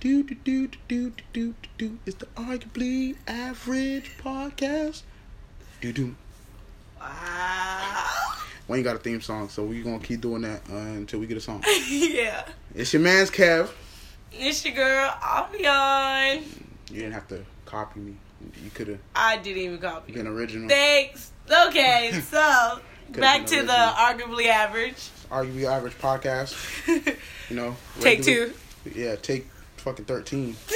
Do do do do do do do do. It's the arguably average podcast. Do do. Wow. We ain't got a theme song, so we gonna keep doing that uh, until we get a song. yeah. It's your man's Kev. It's your girl, Avion. You didn't have to copy me. You could have I didn't even copy. been original. Thanks. Okay, so back to the arguably average. Arguably average podcast. You know. Take two. Yeah, take fucking thirteen.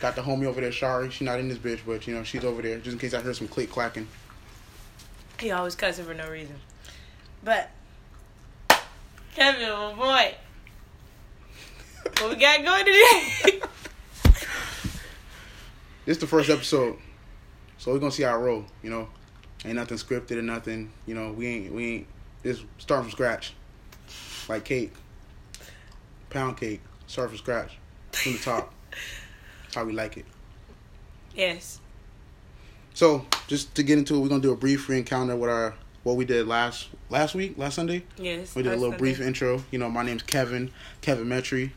Got the homie over there, Shari. She not in this bitch, but you know she's over there just in case I hear some click clacking. He always cussing for no reason. But Kevin, my boy, what we got going today? This is the first episode, so we're gonna see how it roll. You know, ain't nothing scripted or nothing. You know, we ain't we ain't just start from scratch, like cake, pound cake, start from scratch from the top. That's how we like it. yes. So just to get into it, we're gonna do a brief re-encounter with our what we did last last week, last Sunday. Yes. We did a little brief intro. You know, my name's Kevin, Kevin Metry.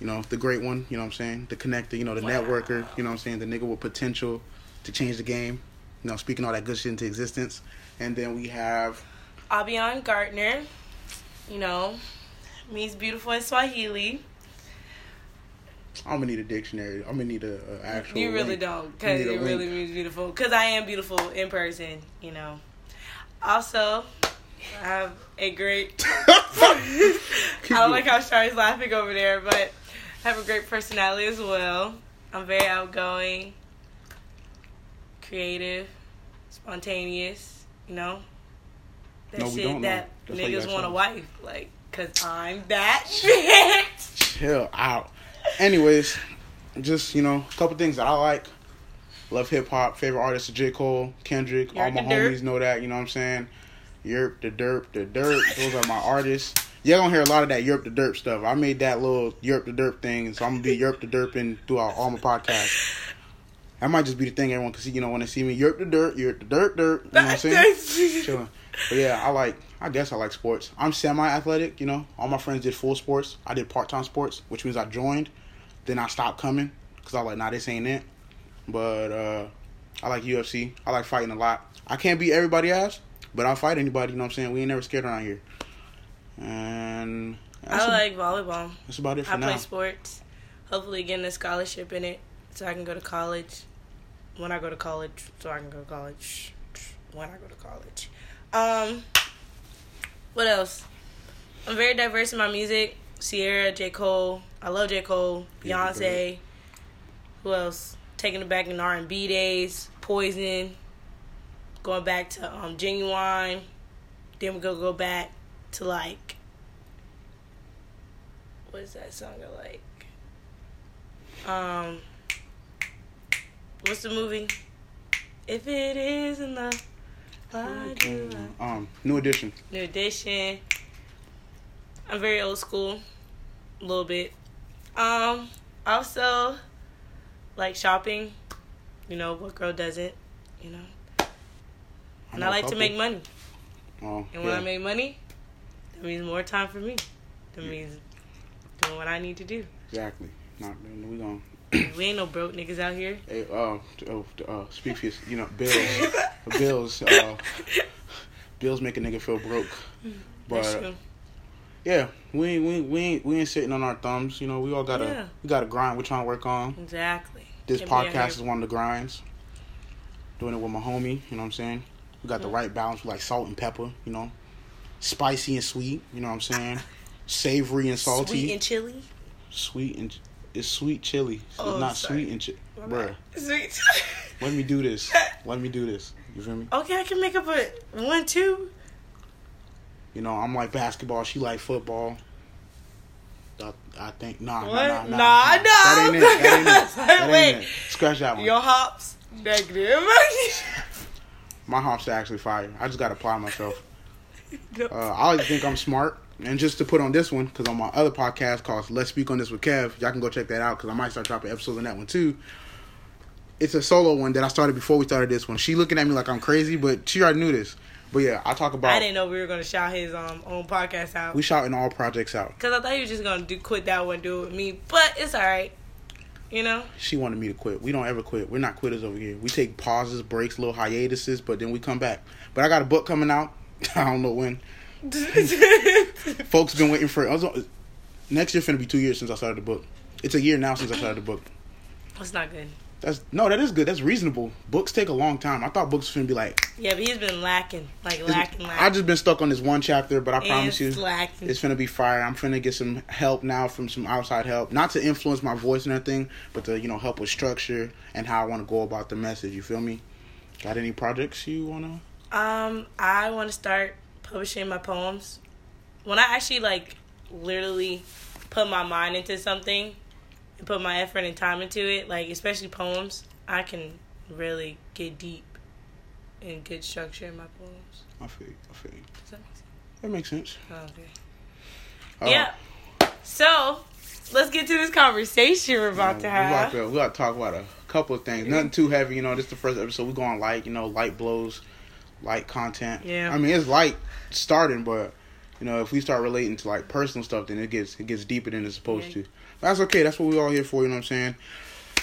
You know, the great one, you know what I'm saying? The connector, you know, the Wow. networker, you know what I'm saying? The nigga with potential to change the game. You know, speaking all that good shit into existence. And then we have Avion Gardner, you know, means beautiful in Swahili. I'm gonna need a dictionary. I'm gonna need a, a actual. You really link. don't, because it really link. means beautiful. Because I am beautiful in person, you know. Also, I have a great. I don't like how Shari's laughing over there, but I have a great personality as well. I'm very outgoing, creative, spontaneous. You know, that No, shit that That's why you niggas want a wife, like, cause I'm that shit. Chill out. Anyways, just you know, a couple things that I like. Love hip hop. Favorite artist is J Cole, Kendrick. all my the Derp. homies know that. You know what I'm saying? Yerp the derp, the dirt. Those are my artists. You're gonna hear a lot of that Yerp the derp stuff. I made that little Yerp the derp thing, so I'm gonna be Yerp the derping throughout all my podcasts. That might just be the thing everyone can see. You know, when they see me, Yerp the dirt, Yerp the dirt, dirt. You know what I'm saying? chilling. But yeah, I like. I guess I like sports. I'm semi-athletic. You know, all my friends did full sports. I did part-time sports, which means I joined, then I stopped coming because I was like, nah, this ain't it. But uh, I like UFC. I like fighting a lot. I can't beat everybody ass, but I'll fight anybody. You know what I'm saying? We ain't never scared around here. And I like volleyball. that's about it for I now. I play sports. Hopefully, getting a scholarship in it so I can go to college. When I go to college, so I can go to college. When I go to college. Um, what else? I'm very diverse in my music. Ciara, J. Cole. I love J. Cole. Beyonce. Who else? Taking it back in R and B days. Poison. Going back to um Ginuwine. Then we go go back to like what is that song I like? Um, what's the movie? If it isn't love, Um, new edition. New Edition. I'm very old school, a little bit. Um, also like shopping. You know what girl doesn't? You know, and I, like to make money. Oh, And when yeah. I make money, that means more time for me. That means doing what I need to do. exactly. Not we gonna. we ain't no broke niggas out here. Hey, uh, oh, uh, speak for you know, bills, bills, uh, bills make a nigga feel broke. But That's uh, yeah, we ain't, we ain't, we ain't, we ain't sitting on our thumbs. You know, we all gotta, Yeah. we gotta grind. We're trying to work on. Exactly. This Can't podcast is one of the grinds. Doing it with my homie. You know what I'm saying? We got the right balance. with like salt and pepper. You know, spicy and sweet. You know what I'm saying? Savory and salty. Sweet and chili. sweet and it's sweet chili. It's Oh, not sorry. sweet and chili, bruh. Sweet. Let me do this. Let me do this. You feel me? okay, I can make up a one, two. You know, I'm like basketball. She like football. I, I think nah, nah, What? nah, nah, Nah, That ain't it. That ain't it. That ain't Wait. it. Scratch that one. Your hops negative. My hops are actually fire. I just gotta apply myself. Uh, I like to think I'm smart. And just to put on this one, because on my other podcast called Let's Speak on This with Kev, y'all can go check that out because I might start dropping episodes on that one too. It's a solo one that I started before we started this one. She looking at me like I'm crazy, but she already knew this. But yeah, I talk about. I didn't know we were gonna shout his um own podcast out. We shouting all projects out. Cause I thought you were just gonna do quit that one, do it with me. But it's all right. You know. She wanted me to quit. We don't ever quit. We're not quitters over here. We take pauses, breaks, little hiatuses, but then we come back. But I got a book coming out. I don't know when. Folks been waiting for it. I was next year finna be two years since I started the book. It's a year now since I started the book. That's not good. That's no, that is good. That's reasonable. Books take a long time. I thought books was finna be like. Yeah, but he's been lacking, like lacking, lacking. I just been stuck on this one chapter, but I promise you, It's lacking. it's finna be fire. I'm finna get some help now from some outside help, not to influence my voice and everything, but to you know help with structure and how I want to go about the message. You feel me? Got any projects you wanna? Um, I want to start publishing my poems. When I actually like literally put my mind into something and put my effort and time into it, like especially poems, I can really get deep and good structure in my poems. I feel, you, I feel. You. Does that make sense? That makes sense. Oh, okay. Uh, yeah. So let's get to this conversation we're about to We about have. to, we got to talk about a couple of things. Nothing too heavy, you know. This is the first episode. We going light, you know, light blows, light content. Yeah. I mean, it's light starting, but you know, if we start relating to like personal stuff, then it gets it gets deeper than it's supposed Yeah. to. But that's okay. That's what we all here for. You know what I'm saying?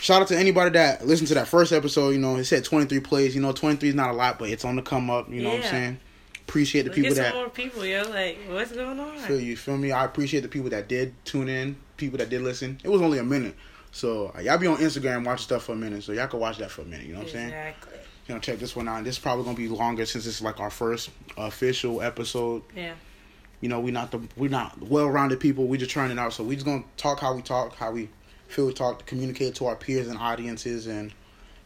Shout out to anybody that listened to that first episode. You know, it said 23 plays. You know, 23 is not a lot, but it's on the come up. You know what I'm saying? Appreciate the people get that some more people, yo. Like, what's going on? feel you. Feel me? I appreciate the people that did tune in, people that did listen. It was only a minute. So uh, y'all be on Instagram watch stuff for a minute, so y'all can watch that for a minute. You know what I'm saying? Exactly. You know, check this one out. This is probably gonna be longer since it's like our first official episode. Yeah. You know, we're not the we're not well rounded people. We just trying it out. So we just gonna talk how we talk, how we feel we talk, communicate to our peers and audiences, and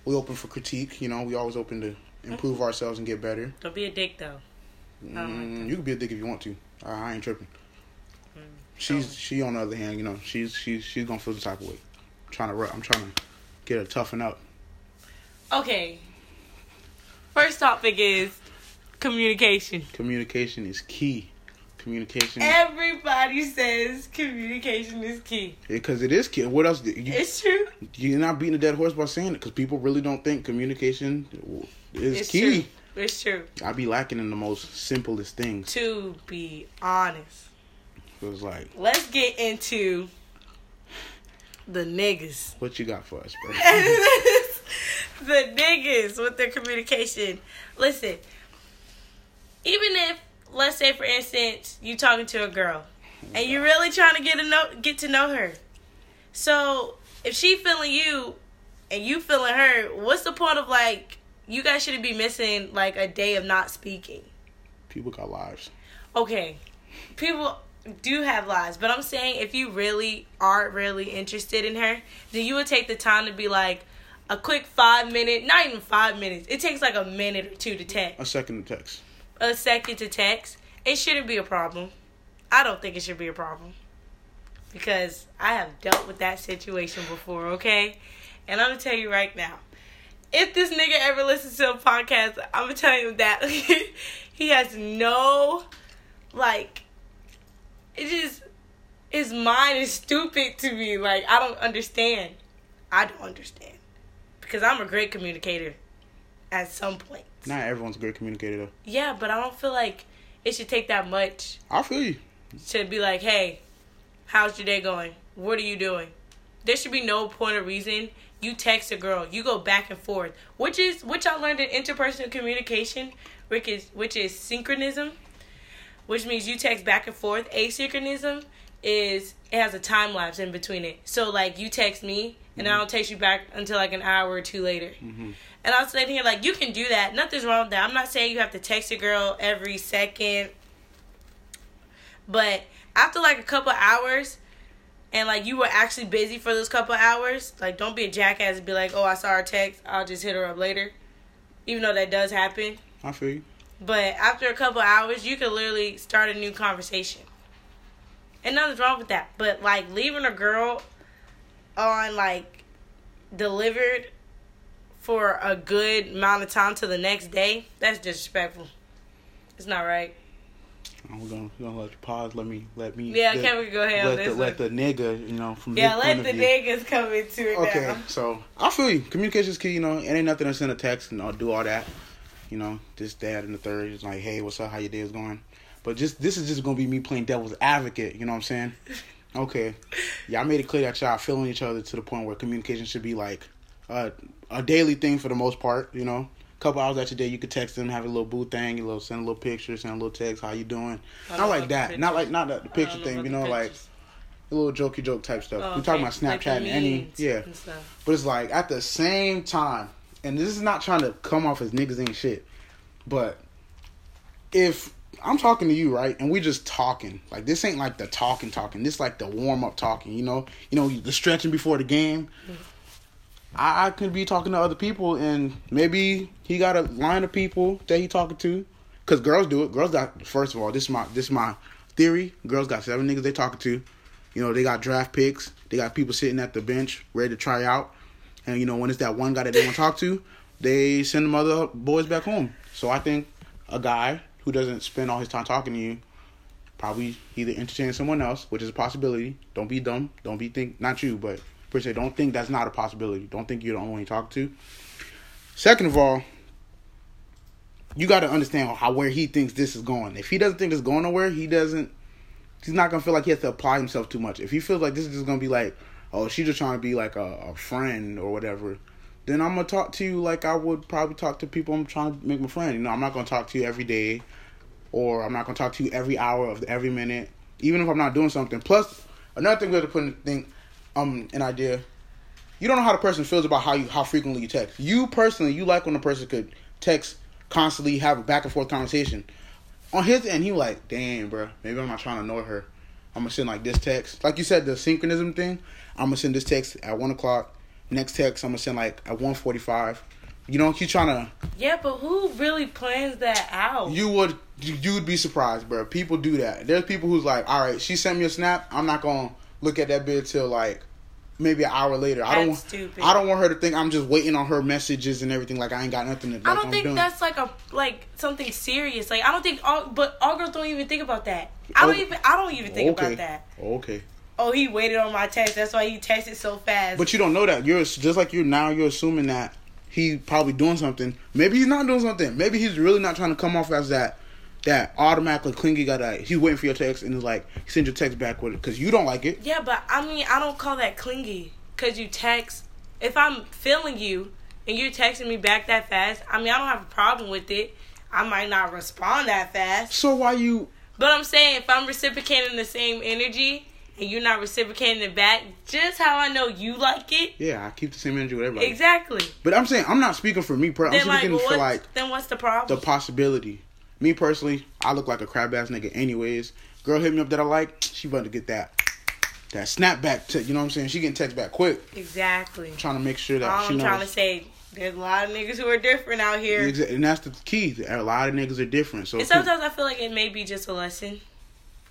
we open for critique. You know, we always open to improve ourselves and get better. Don't be a dick though. don't like Mm, you can be a dick if you want to. I, I ain't tripping. Mm. She's she on the other hand, you know, she's she's she's gonna feel the type of way. I'm trying to I'm trying to get her toughen up. Okay. First topic is communication. Communication is key. Communication, Everybody says communication is key. because it is key. What else? You, It's true. you're not beating a dead horse by saying it, because people really don't think communication is It's key. true. It's true. I be lacking in the most simplest things. To be honest, It was like, let's get into the niggas. what you got for us, bro? the niggas with their communication. Listen, even if let's say for instance you talking to a girl and you're really trying to get to know get to know her. So if she feeling you and you feeling her, what's the point of like you guys shouldn't be missing like a day of not speaking? people got lives. okay, people do have lives, but I'm saying if you really are really interested in her, then you would take the time to be like a quick five minute, not even five minutes. It takes like a minute or two to text, A second to text. a second to text. It shouldn't be a problem. I don't think it should be a problem because I have dealt with that situation before. Okay, and I'm gonna tell you right now. If this nigga ever listens to a podcast, I'm gonna tell him that he has no like it just his mind is stupid to me. Like I don't understand. I don't understand. Because I'm a great communicator at some point. Not everyone's a great communicator though. Yeah, but I don't feel like it should take that much I feel you. to be like, hey, how's your day going? What are you doing? There should be no point of reason. You text a girl, you go back and forth, which is which I learned in interpersonal communication, which is which is synchronism, which means you text back and forth. Asynchronism is it has a time lapse in between it. So like you text me and I don't text you back until like an hour or two later. hmm And I was sitting here like, you can do that. Nothing's wrong with that. I'm not saying you have to text a girl every second. But after like a couple hours, and like you were actually busy for those couple hours, like don't be a jackass and be like, oh, I saw her text. I'll just hit her up later. Even though that does happen. I feel you. But after a couple hours, you could literally start a new conversation. And nothing's wrong with that. But like leaving a girl on like delivered for a good amount of time to the next day, that's disrespectful. It's not right. I'm gonna, we're gonna let you pause. Let me let me. Yeah, let, can we go ahead on let this the, let the nigga, you know, from Yeah, let the niggas come into it Okay, now. so I feel you. Communication is key. You know, it ain't nothing to send a text and uh, do all that. you know, this dad and the third is like, hey, what's up? How your day is going? But just this is just gonna be me playing devil's advocate. You know what I'm saying? Okay, yeah, I made it clear that y'all feeling each other to the point where communication should be like a a daily thing for the most part. You know, a couple hours out your day, you could text them, have a little boo thing, a little send a little picture, send a little text, how you doing? Not like that. with Not like not the, the picture thing. You know, like a little jokey joke type stuff. Oh, We're talking okay. about Like Snapchat and any yeah. and stuff. But it's like at the same time, and this is not trying to come off as niggas ain't shit, but if I'm talking to you, right, and we just talking, like this ain't like the talking talking. This like the warm up talking, you know, you know the stretching before the game. Mm-hmm. I, I could be talking to other people, and maybe he got a line of people that he talking to, cause girls do it. Girls got first of all, this is my this is my theory. Girls got seven niggas they talking to. You know, they got draft picks. They got people sitting at the bench ready to try out. And you know, when it's that one guy that they want to talk to, they send them other boys back home. So I think a guy who doesn't spend all his time talking to you probably either entertaining someone else, which is a possibility. Don't be dumb. Don't be think not you, but per se, don't think that's not a possibility. Don't think you're the only one you talk to. Second of all, you got to understand how where he thinks this is going. If he doesn't think it's going nowhere, he doesn't. He's not gonna feel like he has to apply himself too much. If he feels like this is just gonna be like, oh, she's just trying to be like a, a friend or whatever, then I'm gonna talk to you like I would probably talk to people I'm trying to make my friend. You know, I'm not gonna talk to you every day, or I'm not gonna talk to you every hour of every minute, even if I'm not doing something. Plus, another thing we have to put in think, um, an idea. You don't know how the person feels about how you how frequently you text. You personally, you like when a person could text constantly, have a back and forth conversation. On his end, he like, damn, bro, maybe I'm not trying to annoy her. I'm gonna send like this text, like you said, the synchronism thing. I'm gonna send this text at one o'clock. Next text, I'm gonna send like at one forty-five. You know, he's trying to. Yeah, but who really plans that out? You would you you would be surprised, bro. People do that. There's people who's like, all right, she sent me a snap. I'm not gonna look at that bit till like maybe an hour later. I don't. That's stupid. I don't want her to think I'm just waiting on her messages and everything. Like I ain't got nothing to. Like, I don't I'm think doing. that's like a like something serious. Like I don't think all, but all girls don't even think about that. I don't even. I don't even think okay. about that. Okay. Oh, he waited on my text. That's why he texted so fast. But you don't know that. You're just like you now. You're assuming that he probably doing something. Maybe he's not doing something. Maybe he's really not trying to come off as that that automatically clingy guy that he's waiting for your text and is like he sends your text back with it because you don't like it. yeah, but I mean, I don't call that clingy because you text. If I'm feeling you and you're texting me back that fast, I mean, I don't have a problem with it. I might not respond that fast, So why you? but I'm saying if I'm reciprocating the same energy and you're not reciprocating it back, just how I know you like it. Yeah, I keep the same energy with everybody. Exactly. But I'm saying I'm not speaking for me. Per- I'm Then like, for like then what's the problem? the possibility. Me personally, I look like a crab ass nigga. Anyways, girl hit me up that I like. She about to get that that snapback. Te- you know what I'm saying? She getting text back quick. exactly. I'm Trying to make sure that All she I'm knows. trying to say, there's a lot of niggas who are different out here. And that's the key. A lot of niggas are different. So And sometimes I feel like it may be just a lesson.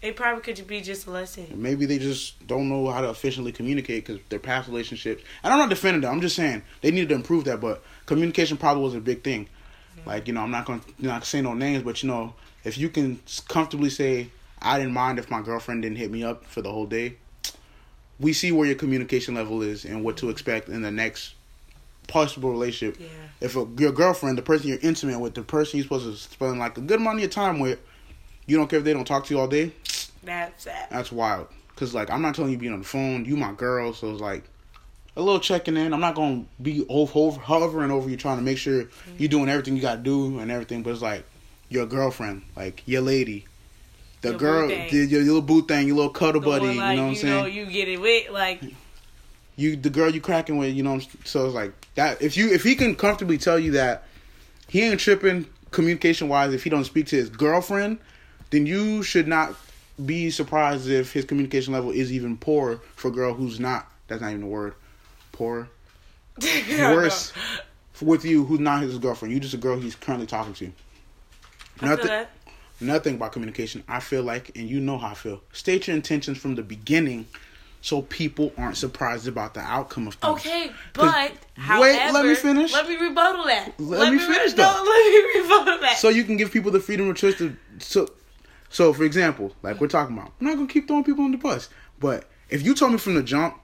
It probably could be just a lesson. maybe they just don't know how to efficiently communicate because their past relationships. And I'm not defending them. I'm just saying they needed to improve that. But communication probably was a big thing. Like you know, I'm not gonna not say no names, but you know, if you can comfortably say, I didn't mind if my girlfriend didn't hit me up for the whole day. We see where your communication level is and what to expect in the next possible relationship. Yeah. If a, your girlfriend, the person you're intimate with, the person you're supposed to spend like a good amount of your time with, you don't care if they don't talk to you all day. That's sad. That's wild. Cause like I'm not telling you to be on the phone. You my girl, so it's like a little checking in. I'm not gonna be over, over hovering over you trying to make sure you're mm-hmm. doing everything you gotta do and everything. But it's like your girlfriend, like your lady, the Your girl, thing. your, your little boo thing, your little cuddle The buddy. like, you know what I'm you saying? know, you get it with, like, you the girl you cracking with, you know. what I'm- So it's like that. If you if he can comfortably tell you that he ain't tripping communication wise, if he don't speak to his girlfriend, then you should not be surprised if his communication level is even poor for a girl who's not. That's not even a word. Poor. Worse with you who's not his girlfriend. You just a girl he's currently talking to. Nothing nothing about communication. I feel like, and you know how I feel. State your intentions from the beginning, so people aren't surprised about the outcome of things. Okay, but wait, however, let me finish. Let me rebuttal that. Let me finish, re- though. No, let me rebuttal that. So you can give people the freedom of choice to. So, so for example, like we're talking about, I'm not gonna keep throwing people on the bus. But if you told me from the jump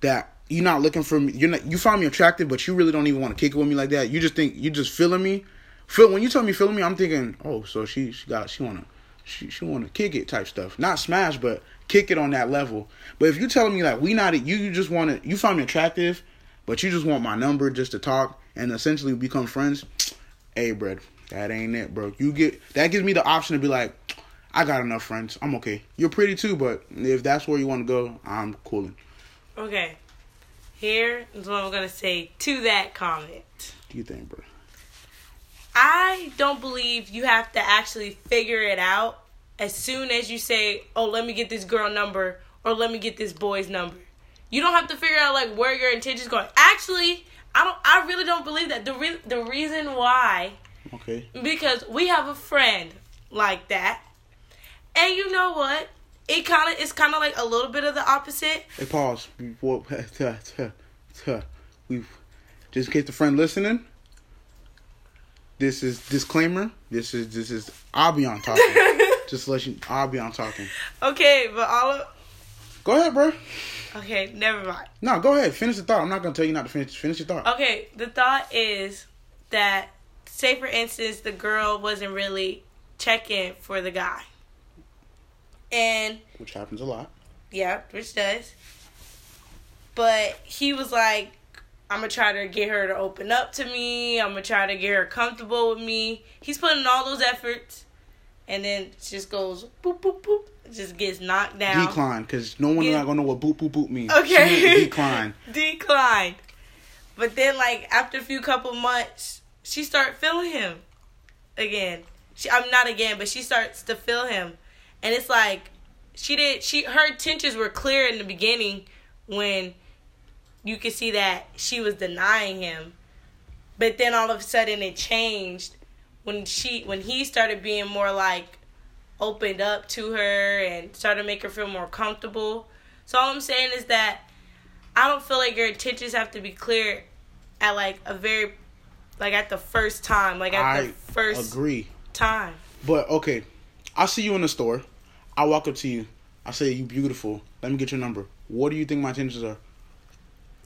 that you're not looking for me, you're not, you find me attractive, but you really don't even want to kick it with me like that. You just think you just feeling me. Feel when you tell me feeling me, I'm thinking, oh, so she she got she wanna she she wanna kick it type stuff. Not smash, but kick it on that level. But if you telling me like we not you you just want to you find me attractive, but you just want my number just to talk and essentially become friends, hey, bro, that ain't it, bro. You get that gives me the option to be like, I got enough friends. I'm okay. You're pretty too, but if that's where you want to go, I'm cooling. Okay. Here is what I'm gonna say to that comment. What do you think, bro? I don't believe you have to actually figure it out as soon as you say, "Oh, let me get this girl number or let me get this boy's number." You don't have to figure out like where your intentions going. Actually, I don't. I really don't believe that. The re- the reason why, Okay. because we have a friend like that, and you know what? It kind of it's kind of like a little bit of the opposite. Hey, pause. Before, we just in case the friend listening. This is disclaimer. This is this is I'll be on talking. just let you, I'll be on talking. Okay, but all of Go ahead, bro. okay, never mind. No, go ahead. Finish the thought. I'm not gonna tell you not to finish. Finish your thought. Okay, the thought is that, say for instance, the girl wasn't really checking for the guy. And, Which happens a lot. yeah, which does. But he was like, I'm gonna try to get her to open up to me. I'm gonna try to get her comfortable with me. He's putting all those efforts. And then just goes boop, boop, boop. Just gets knocked down. Decline, because no one Yeah. not gonna know what boop boop boop means. Okay. Decline. declined. But then, like after a few couple months, she started feeling him again. She, I'm not again, but she starts to feel him, and it's like she did. She her intentions were clear in the beginning when you could see that she was denying him, but then all of a sudden it changed when she when he started being more like opened up to her and started to make her feel more comfortable. So all I'm saying is that I don't feel like your intentions have to be clear at like a very like at the first time, like at I the first agree. time. But okay, I'll see you in the store. I walk up to you. I say, "You beautiful. Let me get your number." What do you think my intentions are?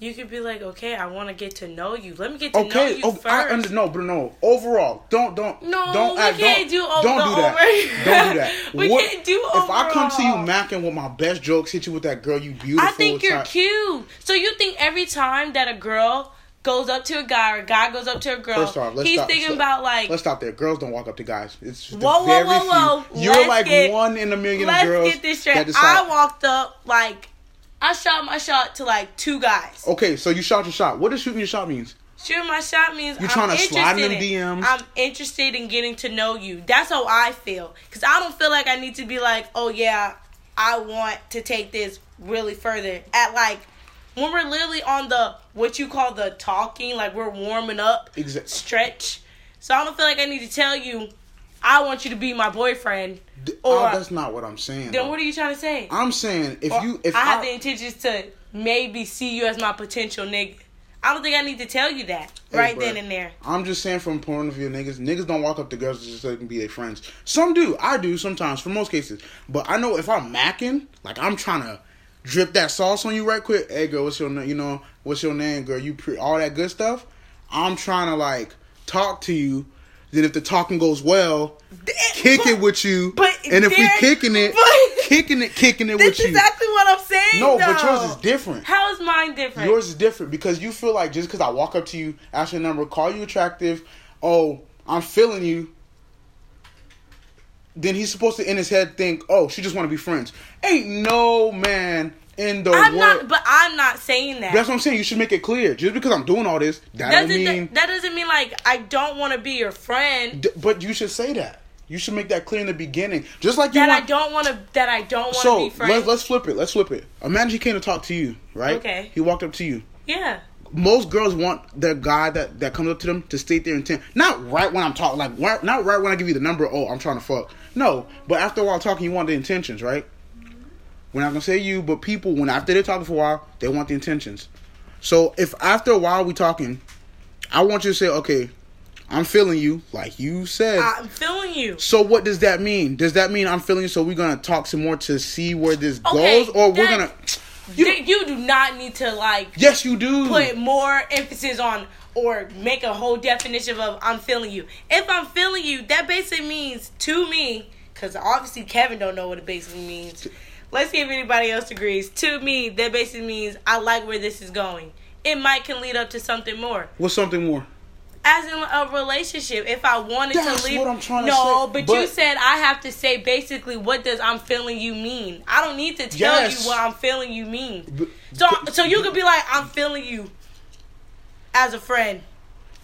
You could be like, okay, I want to get to know you. Let me get to know Okay, you oh, first. I under, no, but no. Overall, don't don't No, don't we act, can't don't, do don't do that. don't do that. We can't do overall. If I come to you macking with my best jokes, hit you with that girl, you beautiful. I think you're type- cute. So you think every time that a girl goes up to a guy or a guy goes up to a girl, First off, let's he's stop- thinking so- about like, Let's stop there. Girls don't walk up to guys. It's just Whoa, whoa, whoa, whoa. few. You're Let's like get- one in a million let's of girls get this straight. I walked up like, I shot my shot to like two guys. okay, so you shot your shot. What does shooting your shot means? Shooting my shot means You I'm tryna interested slide them DMs? I'm interested in getting to know you. That's how I feel. Cause I don't feel like I need to be like, oh yeah, I want to take this really further. At like when we're literally on the what you call the talking, like we're warming up Exact- stretch. So I don't feel like I need to tell you, I want you to be my boyfriend. Oh, or oh, that's not what I'm saying. then though. what are you trying to say? I'm saying if Or you if I I, have the intentions to maybe see you as my potential nigga. I don't think I need to tell you that Hey, right bruh. then and there. I'm just saying from point of view, niggas, niggas don't walk up to girls just so they can be their friends. Some do, I do sometimes, for most cases. But I know if I'm macking, like I'm trying to drip that sauce on you right quick. Hey girl, what's your name? You know, what's your name, girl? You pre- all that good stuff. I'm trying to like talk to you. Then if the talking goes well, kick it with you. but and if we kicking it, but- kicking it, kicking it That's with you. exactly what I'm saying. no, but yours is different. How is mine different? Yours is different because you feel like just because I walk up to you, ask your number, call you attractive, oh, I'm feeling you. Then he's supposed to in his head think, oh, she just want to be friends. Ain't no man in the I'm world. not, but I'm not saying that. That's what I'm saying. You should make it clear. Just because I'm doing all this, that doesn't mean. that, that doesn't mean like I don't want to be your friend. D- but you should say that. You should make that clear in the beginning. Just like you That I don't want to. That I don't want to so be friends. let's let's flip it. Let's flip it. Imagine he came to talk to you, right? Okay. He walked up to you. yeah. most girls want their guy that, that comes up to them to state their intent. Not right when I'm talking, like right, not right when I give you the number. Oh, I'm trying to fuck. No, but after a while talking, you want the intentions, right? We're not gonna say you, but people when after they're talking for a while, they want the intentions. So if after a while we talking, I want you to say, okay, I'm feeling you, like you said. I'm feeling you. so what does that mean? Does that mean I'm feeling you? So we're gonna talk some more to see where this Okay, goes, or we're gonna? You you do not need to like Yes, you do. put more emphasis on or make a whole definition of I'm feeling you. If I'm feeling you, that basically means to me, because obviously Kevin don't know what it basically means. Let's see if anybody else agrees. To me, that basically means I like where this is going. It might can lead up to something more. What's something more? As in a relationship, if I wanted That's to leave, what I'm trying to no, say, but, but- you said I have to say basically what does I'm feeling you mean. I don't need to tell Yes. you what I'm feeling you mean. But- So, so you could be like, I'm feeling you as a friend.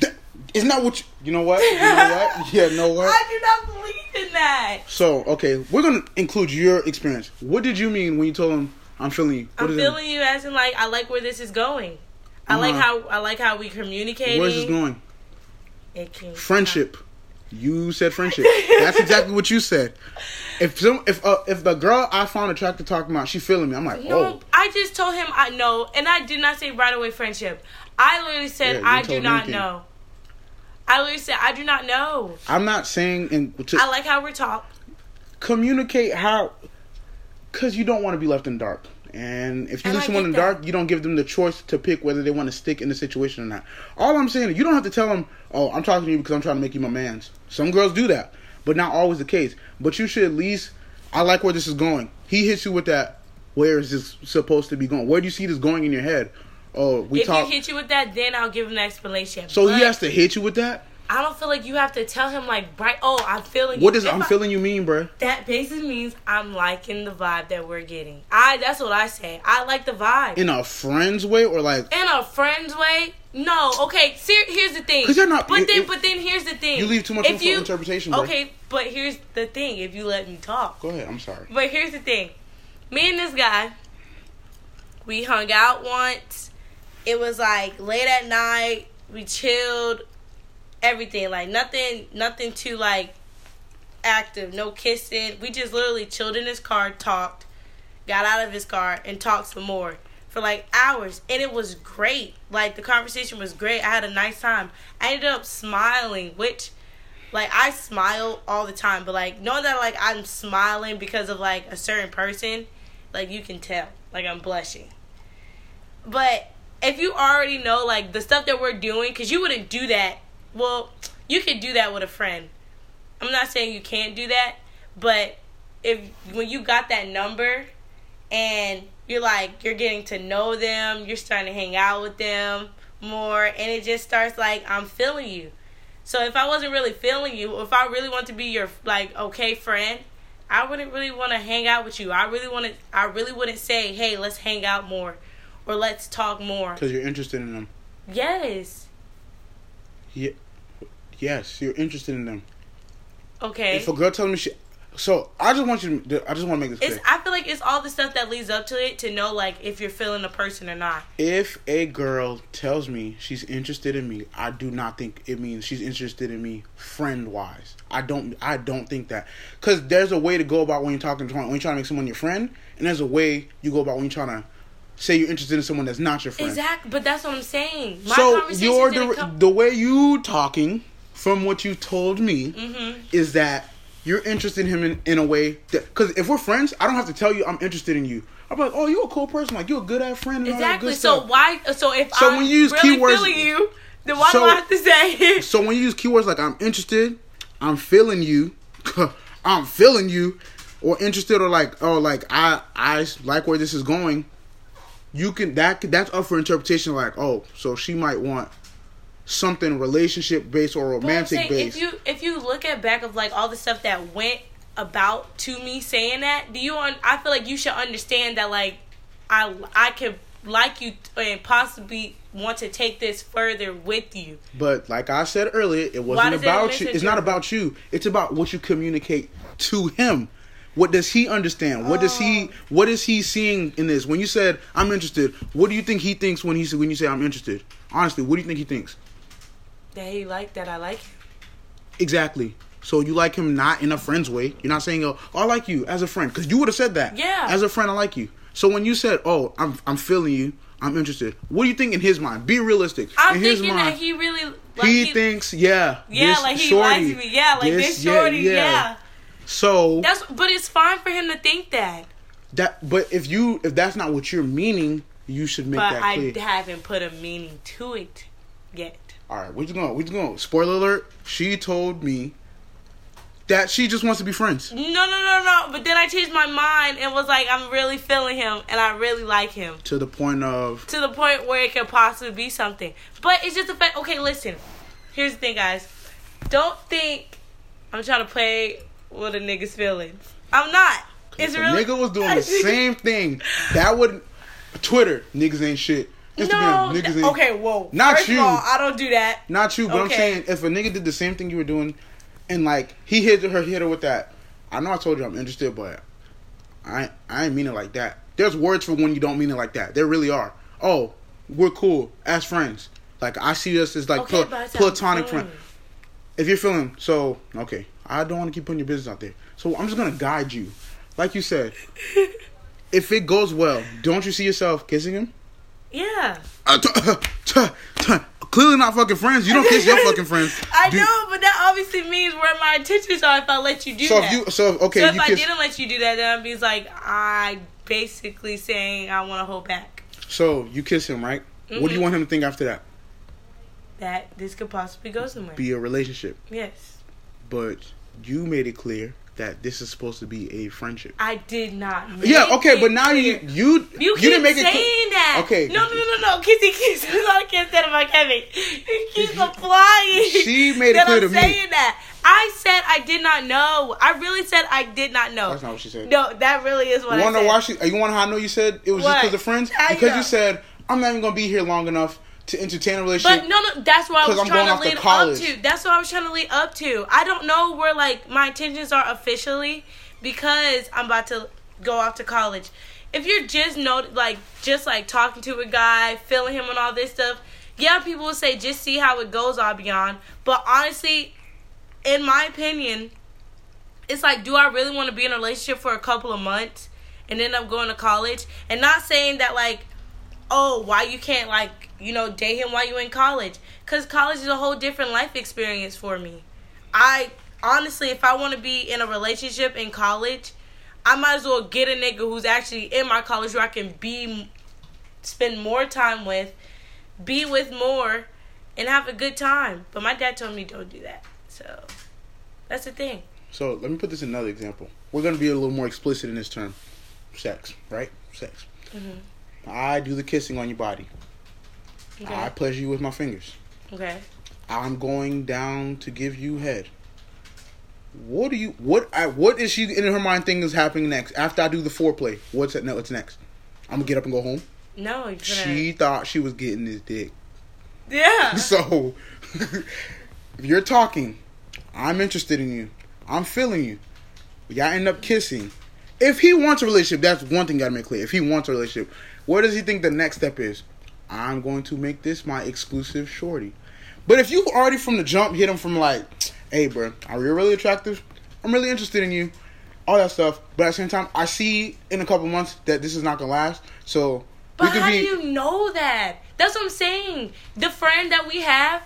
Th- Isn't that what you, you know what? You know what? Yeah, know what? I do not believe that. So, okay, we're to include your experience. What did you mean when you told him, I'm feeling you? What I'm feeling you as in like I like where this is going. I like Uh-huh. how I like how we communicating. mean? Where's this going? It can Friendship. You said friendship. That's exactly what you said. If some, if uh, if the girl I found attractive talking about, she feeling me, I'm like, No, oh, I just told him I know, and I did not say right away friendship. I literally said Yeah, I do not anything. know. I literally said I do not know. I'm not saying and to I like how we're talk. communicate how, because you don't want to be left in the dark. And if you And leave someone in the dark, you don't give them the choice to pick whether they want to stick in the situation or not. All I'm saying is you don't have to tell them, oh, I'm talking to you because I'm trying to make you my man's. Some girls do that, but not always the case. But you should at least, I like where this is going. He hits you with that, where is this supposed to be going? Where do you see this going in your head? Oh, we if talk. he hit you with that, then I'll give him the explanation. so But he has to hit you with that? I don't feel like you have to tell him like right. Oh, I'm feeling. What you. does If I'm I- feeling you mean, bruh? That basically means I'm liking the vibe that we're getting. I that's what I say. I like the vibe. In a friend's way or like, In a friend's way, no. Okay, ser- here's the thing. 'Cause you're not- But then, but then here's the thing. you leave too much room for interpretation, bro. Okay, but here's the thing. If you let me talk, go ahead, I'm sorry. but here's the thing. Me and this guy, we hung out once. It was like late at night. We chilled. Everything like nothing, nothing too like active. No kissing. We just literally chilled in his car, talked, got out of his car, and talked some more for like hours, and it was great. Like the conversation was great. I had a nice time. I ended up smiling, which like I smile all the time, but like know that like I'm smiling because of like a certain person, like you can tell, like I'm blushing. But if you already know like the stuff that we're doing, because you wouldn't do that. Well, you could do that with a friend. I'm not saying you can't do that, but if when you got that number and you're like you're getting to know them, you're starting to hang out with them more, and it just starts like I'm feeling you. So if I wasn't really feeling you, if I really want to be your like okay friend, I wouldn't really want to hang out with you. I really want to. I really wouldn't say, hey, let's hang out more, or let's talk more. Because you're interested in them. Yes. Yeah. Yes, you're interested in them. Okay. If a girl tells me she, so I just want you. To, I just want to make this It's. clear. I feel like it's all the stuff that leads up to it to know like if you're feeling a person or not. If a girl tells me she's interested in me, I do not think it means she's interested in me friend wise. I don't. I don't think that because there's a way to go about when you're talking to when you're trying to make someone your friend, and there's a way you go about when you're trying to say you're interested in someone that's not your friend. Exactly. But that's what I'm saying. My so you're the the way you talking from what you told me Mhm. is that you're interested in him in, in a way that because if we're friends, I don't have to tell you I'm interested in you. I'm like, oh, you're a cool person, like you're a good ass friend. And all that Exactly. good So stuff. why? So if So I'm when you use really keywords- feeling you, then why So- do I have to say? So when you use keywords like I'm interested, I'm feeling you, I'm feeling you, or interested, or like oh like I I like where this is going, you can that that's up for interpretation. Like oh, so she might want something relationship based or romantic saying, based. If you if you look at back of like all the stuff that went about to me saying that, do you? Un- I feel like you should understand that like I I could like you and possibly want to take this further with you. But like I said earlier, it wasn't about you. It's not about you. It's about what you communicate to him. What does he understand? What does Oh. he what is he seeing in this? When you said I'm interested, what do you think he thinks when he when you say I'm interested? Honestly, what do you think he thinks? That he like that I like him. Exactly. So you like him not in a friend's way. You're not saying, "Oh, I like you as a friend," because you would have said that. Yeah. As a friend, I like you. So when you said, "Oh, I'm I'm feeling you," I'm interested. What do you think in his mind? Be realistic. I'm in his thinking mind, that he really like he, thinks, yeah, yeah, this like he shorty, likes me. Yeah, like this, shorty. Yeah. So That's but it's fine for him to think that. That, but if you if that's not what you're meaning, you should make but that I clear. haven't put a meaning to it yet. All right, we're just going. We're just going. Spoiler alert: She told me that she just wants to be friends. No, no, no, no. But then I changed my mind and was like, I'm really feeling him and I really like him. To the point of To the point where it could possibly be something. But it's just the fact. Okay, listen. Here's the thing, guys. Don't think I'm trying to play with a nigga's feelings. I'm not. It's if a really. nigga was doing the same thing, that would Twitter niggas ain't shit. Instagram No. niggas ain't Okay, whoa. Not First you. Of all, I don't do that. Not you, but I'm saying if a nigga did the same thing you were doing, and like he hit her, hit her with that. I know I told you I'm interested, but I I ain't mean it like that. There's words for when you don't mean it like that. There really are. Oh, we're cool as friends. Like I see us as like Okay, pla- but I said platonic I'm friend. If you're feeling so okay, I don't want to keep putting your business out there. So I'm just gonna guide you, like you said. if it goes well, don't you see yourself kissing him? Yeah. Uh, t- t- t- clearly not fucking friends. You don't kiss your fucking friends. I Do- know, but that obviously means where my intentions are if I let you do So that. if you so okay, so if I kiss. didn't let you do that, then I'd be like, I basically saying I want to hold back. So you kiss him, right? What do you Mhm. want him to think after that? That this could possibly go somewhere. Be a relationship, yes. But you made it clear that this is supposed to be a friendship. I did not. Make Yeah, okay, but now you clear. you You, didn't make saying it. clear. that. Okay. No, no, no, no, no. Kissy kiss. Not a kiss about Kevin. You keep applying. She made it clear I'm to me. saying that. I said I did not know. I really said I did not know. That's not what she said. No, that really is what You I wanna said. know why she? You want to know how I know you said it was just because of friends? Because know? you said I'm not even gonna be here long enough to entertain a relationship. But no, no, that's what I was I'm trying to off to lead up to. That's what I was trying to lead up to. I don't know where like my intentions are officially because I'm about to go off to college. If you're just know like just like talking to a guy, feeling him and all this stuff, yeah, people will say just see how it goes, all beyond. But honestly, in my opinion, it's like, do I really want to be in a relationship for a couple of months and end I'm going to college? And not saying that like, oh, why you can't like, you know, date him while you in college? Cause college is a whole different life experience for me. I honestly, if I want to be in a relationship in college, I might as well get a nigga who's actually in my college where I can be, spend more time with, be with more, and have a good time. But my dad told me don't do that. So that's the thing. So let me put this in another example. We're gonna be a little more explicit in this term. Sex, right? Sex. Mhm. I do the kissing on your body. Okay. I pleasure you with my fingers. okay. I'm going down to give you head. What do you what I what is she in her mind thinking is happening next? After I do the foreplay, what's it no, what's next? I'm gonna get up and go home. No, gonna. She thought she was getting this dick. yeah. So if you're talking, I'm interested in you. I'm feeling you. Y'all end up kissing. If he wants a relationship, that's one thing gotta make clear. If he wants a relationship, what does he think the next step is? I'm going to make this my exclusive shorty. But if you already from the jump hit him from like, hey bro, are you really attractive? I'm really interested in you. All that stuff. But at the same time, I see in a couple months that this is not gonna last. So But how be do you know that? That's what I'm saying. The friend that we have,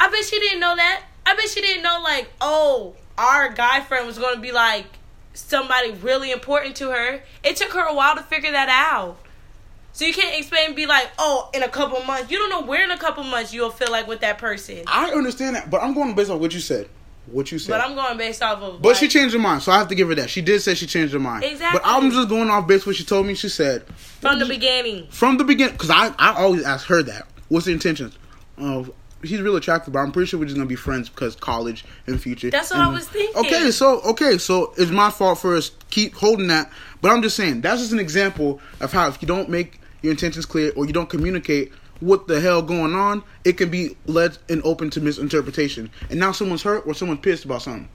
I bet she didn't know that. I bet she didn't know, like, oh, our guy friend was going to be like somebody really important to her. It took her a while to figure that out. So you can't explain and be like, oh, in a couple months. You don't know where in a couple months you'll feel like with that person. I understand that, but I'm going based off what you said. What you said. But I'm going based off of. But like, she changed her mind, so I have to give her that. She did say she changed her mind. Exactly. But I'm just going off based what she told me. She said from the beginning. from the beginning, because I I always ask her that. What's the intentions? Of he's real attractive, but I'm pretty sure we're just gonna be friends because college and future. That's what I was thinking. Okay, so okay, so it's my fault for us keep holding that. But I'm just saying that's just an example of how if you don't make your intentions clear or you don't communicate what the hell going on, it can be led and open to misinterpretation. And now someone's hurt or someone's pissed about something.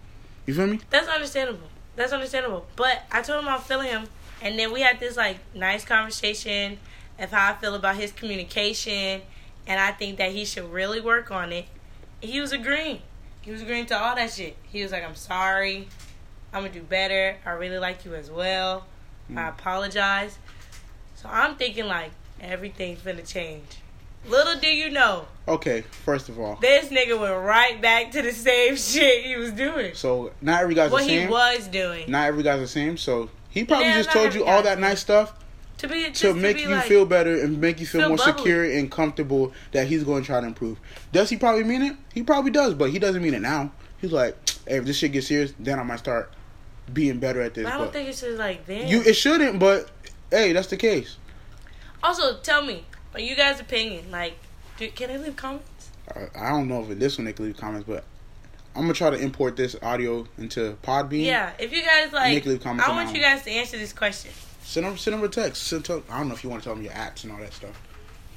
You feel me? That's understandable. That's understandable. But I told him I'm feeling him, and then we had this like nice conversation of how I feel about his communication, and I think that he should really work on it. He was agreeing. He was agreeing to all that shit. He was like, "I'm sorry. I'm gonna do better. I really like you as well. I mm. apologize." So I'm thinking like everything's gonna change. Little do you know, Okay, first of all, this nigga went right back to the same shit he was doing. so not every guy's What the same. What he was doing. Not every guy's the same. So He probably Yeah, just told you all that nice stuff To be just to make be you like, feel better and make you feel, feel more bubbly. secure and comfortable that he's going to try to improve. Does he probably mean it? He probably does, but he doesn't mean it now. He's like, hey, if this shit gets serious, then I might start being better at this. I don't But think it's just like then. you, it shouldn't, but hey, that's the case. also, tell me, are you guys' opinion? Like, do, can they leave comments? I, I don't know if in this one they can leave comments, but I'm gonna try to import this audio into Podbean. Yeah, if you guys like, leave comments I want you guys to answer this question. Send them, send them a text. Send to, I don't know if you want to tell them your apps and all that stuff.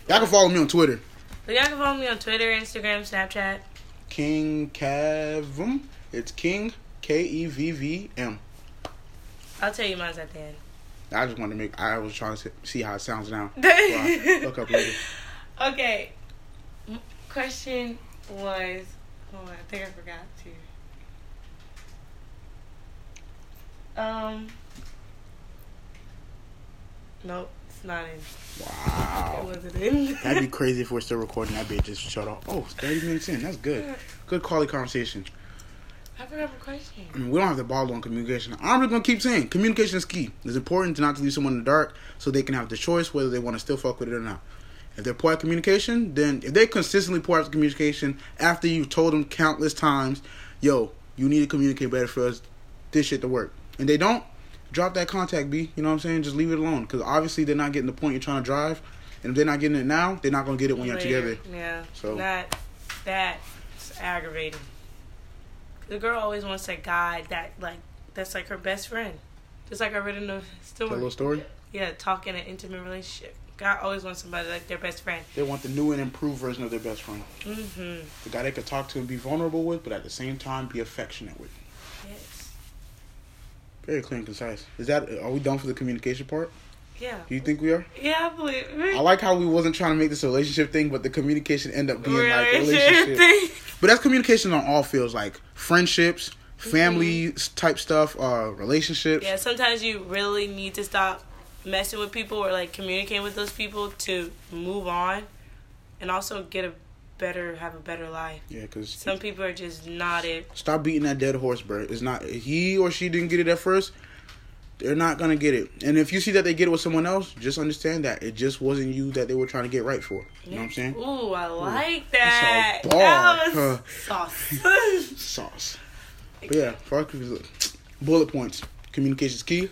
Y'all can follow me on Twitter, So y'all can follow me on Twitter, Instagram, Snapchat. King Kevm. It's King K E V V M. I'll tell you mine's at the end. I just wanted to make. I was trying to see how it sounds now. Look up later. Okay. Question was. Oh, I think I forgot to. Um. Nope, it's not in. It Wow. wasn't in. That'd be crazy if we're still recording. That bitch just shut off. Oh, 30 minutes in. That's good. Good quality conversation. I forgot the question. I mean, we don't have to bottle on communication. I'm just gonna keep saying communication is key. It's important to not to leave someone in the dark so they can have the choice whether they want to still fuck with it or not. If they're poor at communication, then if they consistently poor at communication after you've told them countless times, yo, you need to communicate better for us, this shit to work, and they don't, drop that contact, B. You know what I'm saying? Just leave it alone because obviously they're not getting the point you're trying to drive, and if they're not getting it now, they're not gonna get it when you're together. Yeah. So- that that's aggravating. The girl always wants a guy that like that's like her best friend, just like I read in the story. little story. Yeah, talking in an intimate relationship. God always wants somebody like their best friend. They want the new and improved version of their best friend. Mm-hmm. The guy they could talk to and be vulnerable with, but at the same time be affectionate with. Yes. Very clear and concise. Is that are we done for the communication part? Yeah. Do you think we are? Yeah, I believe. I like how we wasn't trying to make this a relationship thing, but the communication end up being like a Relationship relationship. thing. But that's communication on all fields, like friendships, family type stuff, uh, relationships. Yeah, sometimes you really need to stop messing with people or like communicating with those people to move on and also get a better have a better life. Yeah, because Some people are just not it. stop beating that dead horse, bro. It's not he or she didn't get it at first. They're not gonna get it, and if you see that they get it with someone else, just understand that it just wasn't you that they were trying to get right for. You know what I'm saying? Ooh, I like that. bar. That was Huh. sauce. sauce. But yeah, fuck bullet points. Communication is key.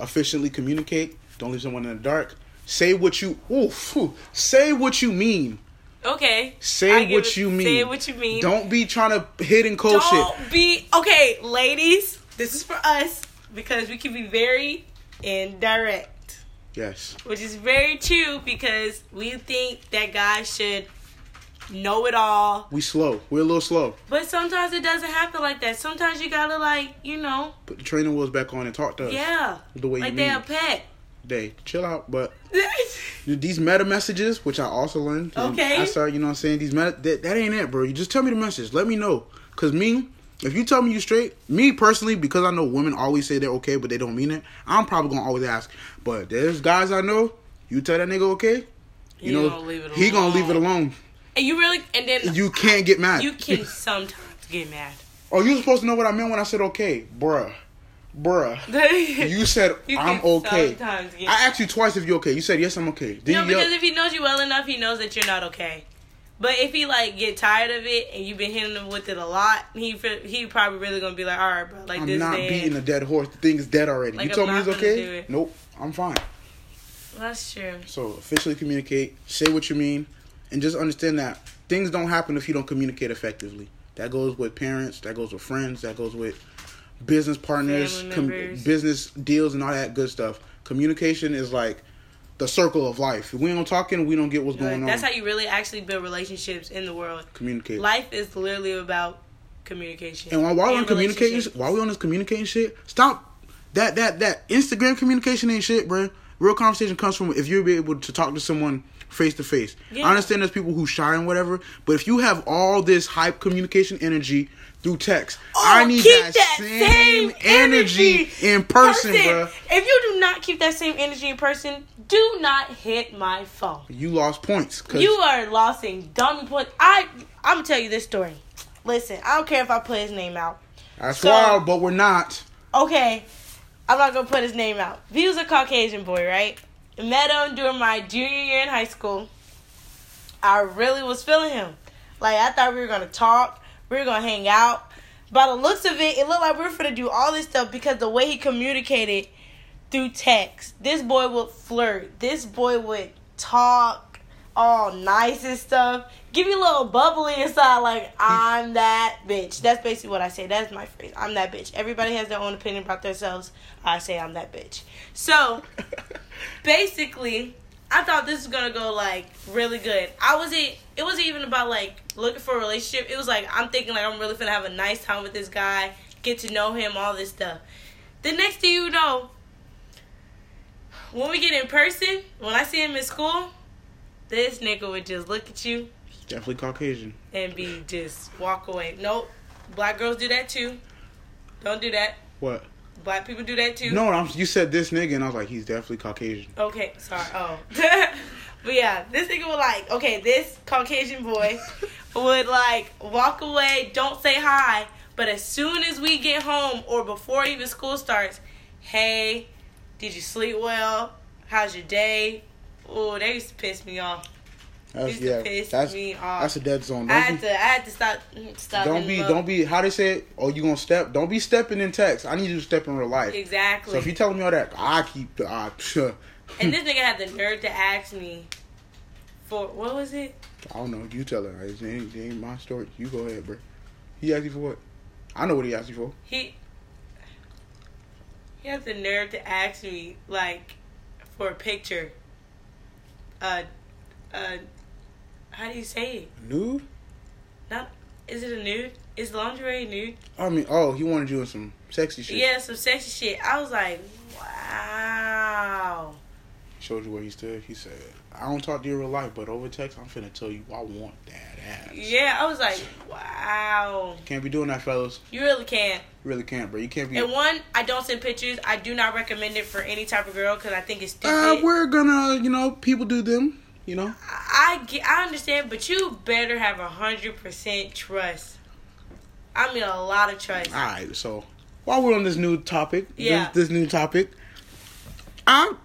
Efficiently communicate. Don't leave someone in the dark. Say what you ooh, phew. say what you mean. okay. Say what it- you mean. Say what you mean. Don't be trying to hit and cold shit. Don't be okay, ladies. This is for us because we can be very indirect, Yes. which is very true because we think that guys should know it all. We slow. We're a little slow. But sometimes it doesn't happen like that. Sometimes you gotta like, you know, Put the training wheels back on and talk to us. yeah, The way like you they mean. a pet. Day. Chill out. But these meta messages, which I also learned. Okay. I started, you know what I'm saying? These meta that, that ain't it, bro. You just tell me the message. Let me know. Cause me, if you tell me you straight, me personally, because I know women always say they're okay, but they don't mean it, I'm probably gonna always ask. But there's guys I know, you tell that nigga okay, you He know gonna leave it he gonna leave it alone. and you really, and then You can't get mad. you can sometimes get mad. oh, you supposed to know what I meant when I said okay, bruh, bruh. You said You I'm okay. I asked you twice if you're okay. You said yes, I'm okay. Then No, you because if he knows you well enough, he knows that you're not okay. But if he like get tired of it and you've been hitting him with it a lot, he feel- he probably really gonna be like, all right, bro, like I'm this not beating a dead horse. The thing is dead already. Like, you told me he's not gonna do okay. Nope, I'm fine. That's true. So officially communicate, say what you mean, and just understand that things don't happen if you don't communicate effectively. That goes with parents, that goes with friends, that goes with business partners, com- business deals, and all that good stuff. Communication is like the circle of life. If we don't talking, we don't get what's going that's on. That's how you really actually build relationships in the world. communicate. Life is literally about communication. And while, while we're on communicating, while we're on this communicating shit, stop that that that Instagram communication ain't shit, bro. Real conversation comes from if you're able to talk to someone face to face. I understand there's people who shy and whatever, but if you have all this hype communication energy through text, Oh, I need keep that, same, energy, in person, bro. If you do not keep that same energy in person, do not hit my phone. You lost points. Cause You are losing dummy points. I I'm gonna tell you this story. Listen, I don't care if I put his name out. that's so- wild, but we're not. Okay, I'm not gonna put his name out. He was a Caucasian boy, right? Met him during my junior year in high school. I really was feeling him. Like I thought we were gonna talk, we were gonna hang out. By the looks of it, it looked like we were gonna do all this stuff because the way he communicated through text. This boy would flirt. This boy would talk all nice and stuff. Give you a little bubbly inside, like I'm that bitch. That's basically what I say. That's my phrase. I'm that bitch. Everybody has their own opinion about themselves. I say I'm that bitch. So basically, I thought this was gonna go like really good. I wasn't. It wasn't even about like looking for a relationship. It was like I'm thinking like I'm really gonna have a nice time with this guy, get to know him, all this stuff. The next thing you know, when we get in person, when I see him in school, this nigga would just look at you Definitely Caucasian. and be just walk away. Nope. Black girls do that too. Don't do that. What? Black people do that too. No, I'm, you said this nigga, and I was like, he's definitely Caucasian. Okay, sorry. Oh. but yeah, this nigga would like, okay, this Caucasian boy would like walk away, don't say hi, but as soon as we get home or before even school starts, hey, did you sleep well? How's your day? Oh, they used to piss me off. That's, Used yeah, piss that's me off. that's a dead zone. I Don't had be, to, I had to stop, stop. don't be, don't be. How they say it? Oh, you gonna step? Don't be stepping in text. I need you to step in real life. Exactly. So if you telling me all that, I keep the. And this nigga had the nerve to ask me for what was it? I don't know. You tell her. It ain't, it ain't my story. You go ahead, bro. He asked you for what? I know what he asked you for. He he had the nerve to ask me like for a picture. Uh, uh, how do you say it? Nude? Not is it a nude? Is lingerie nude? I mean, oh, he wanted you in some sexy shit. Yeah, some sexy shit. I was like, wow. Showed you where he stood. He said, "I don't talk to you in real life, but over text, I'm finna tell you I want that ass." Yeah, I was like, wow. Can't be doing that, fellas. You really can't. You really can't, bro. You can't be. And one, I don't send pictures. I do not recommend it for any type of girl because I think it's stupid. Uh, we're gonna, you know, people do them. You know, I get, I understand, but you better have a hundred percent trust. I mean, a lot of trust. all right. So while we're on this new topic, Yeah. this, this new topic, I'm,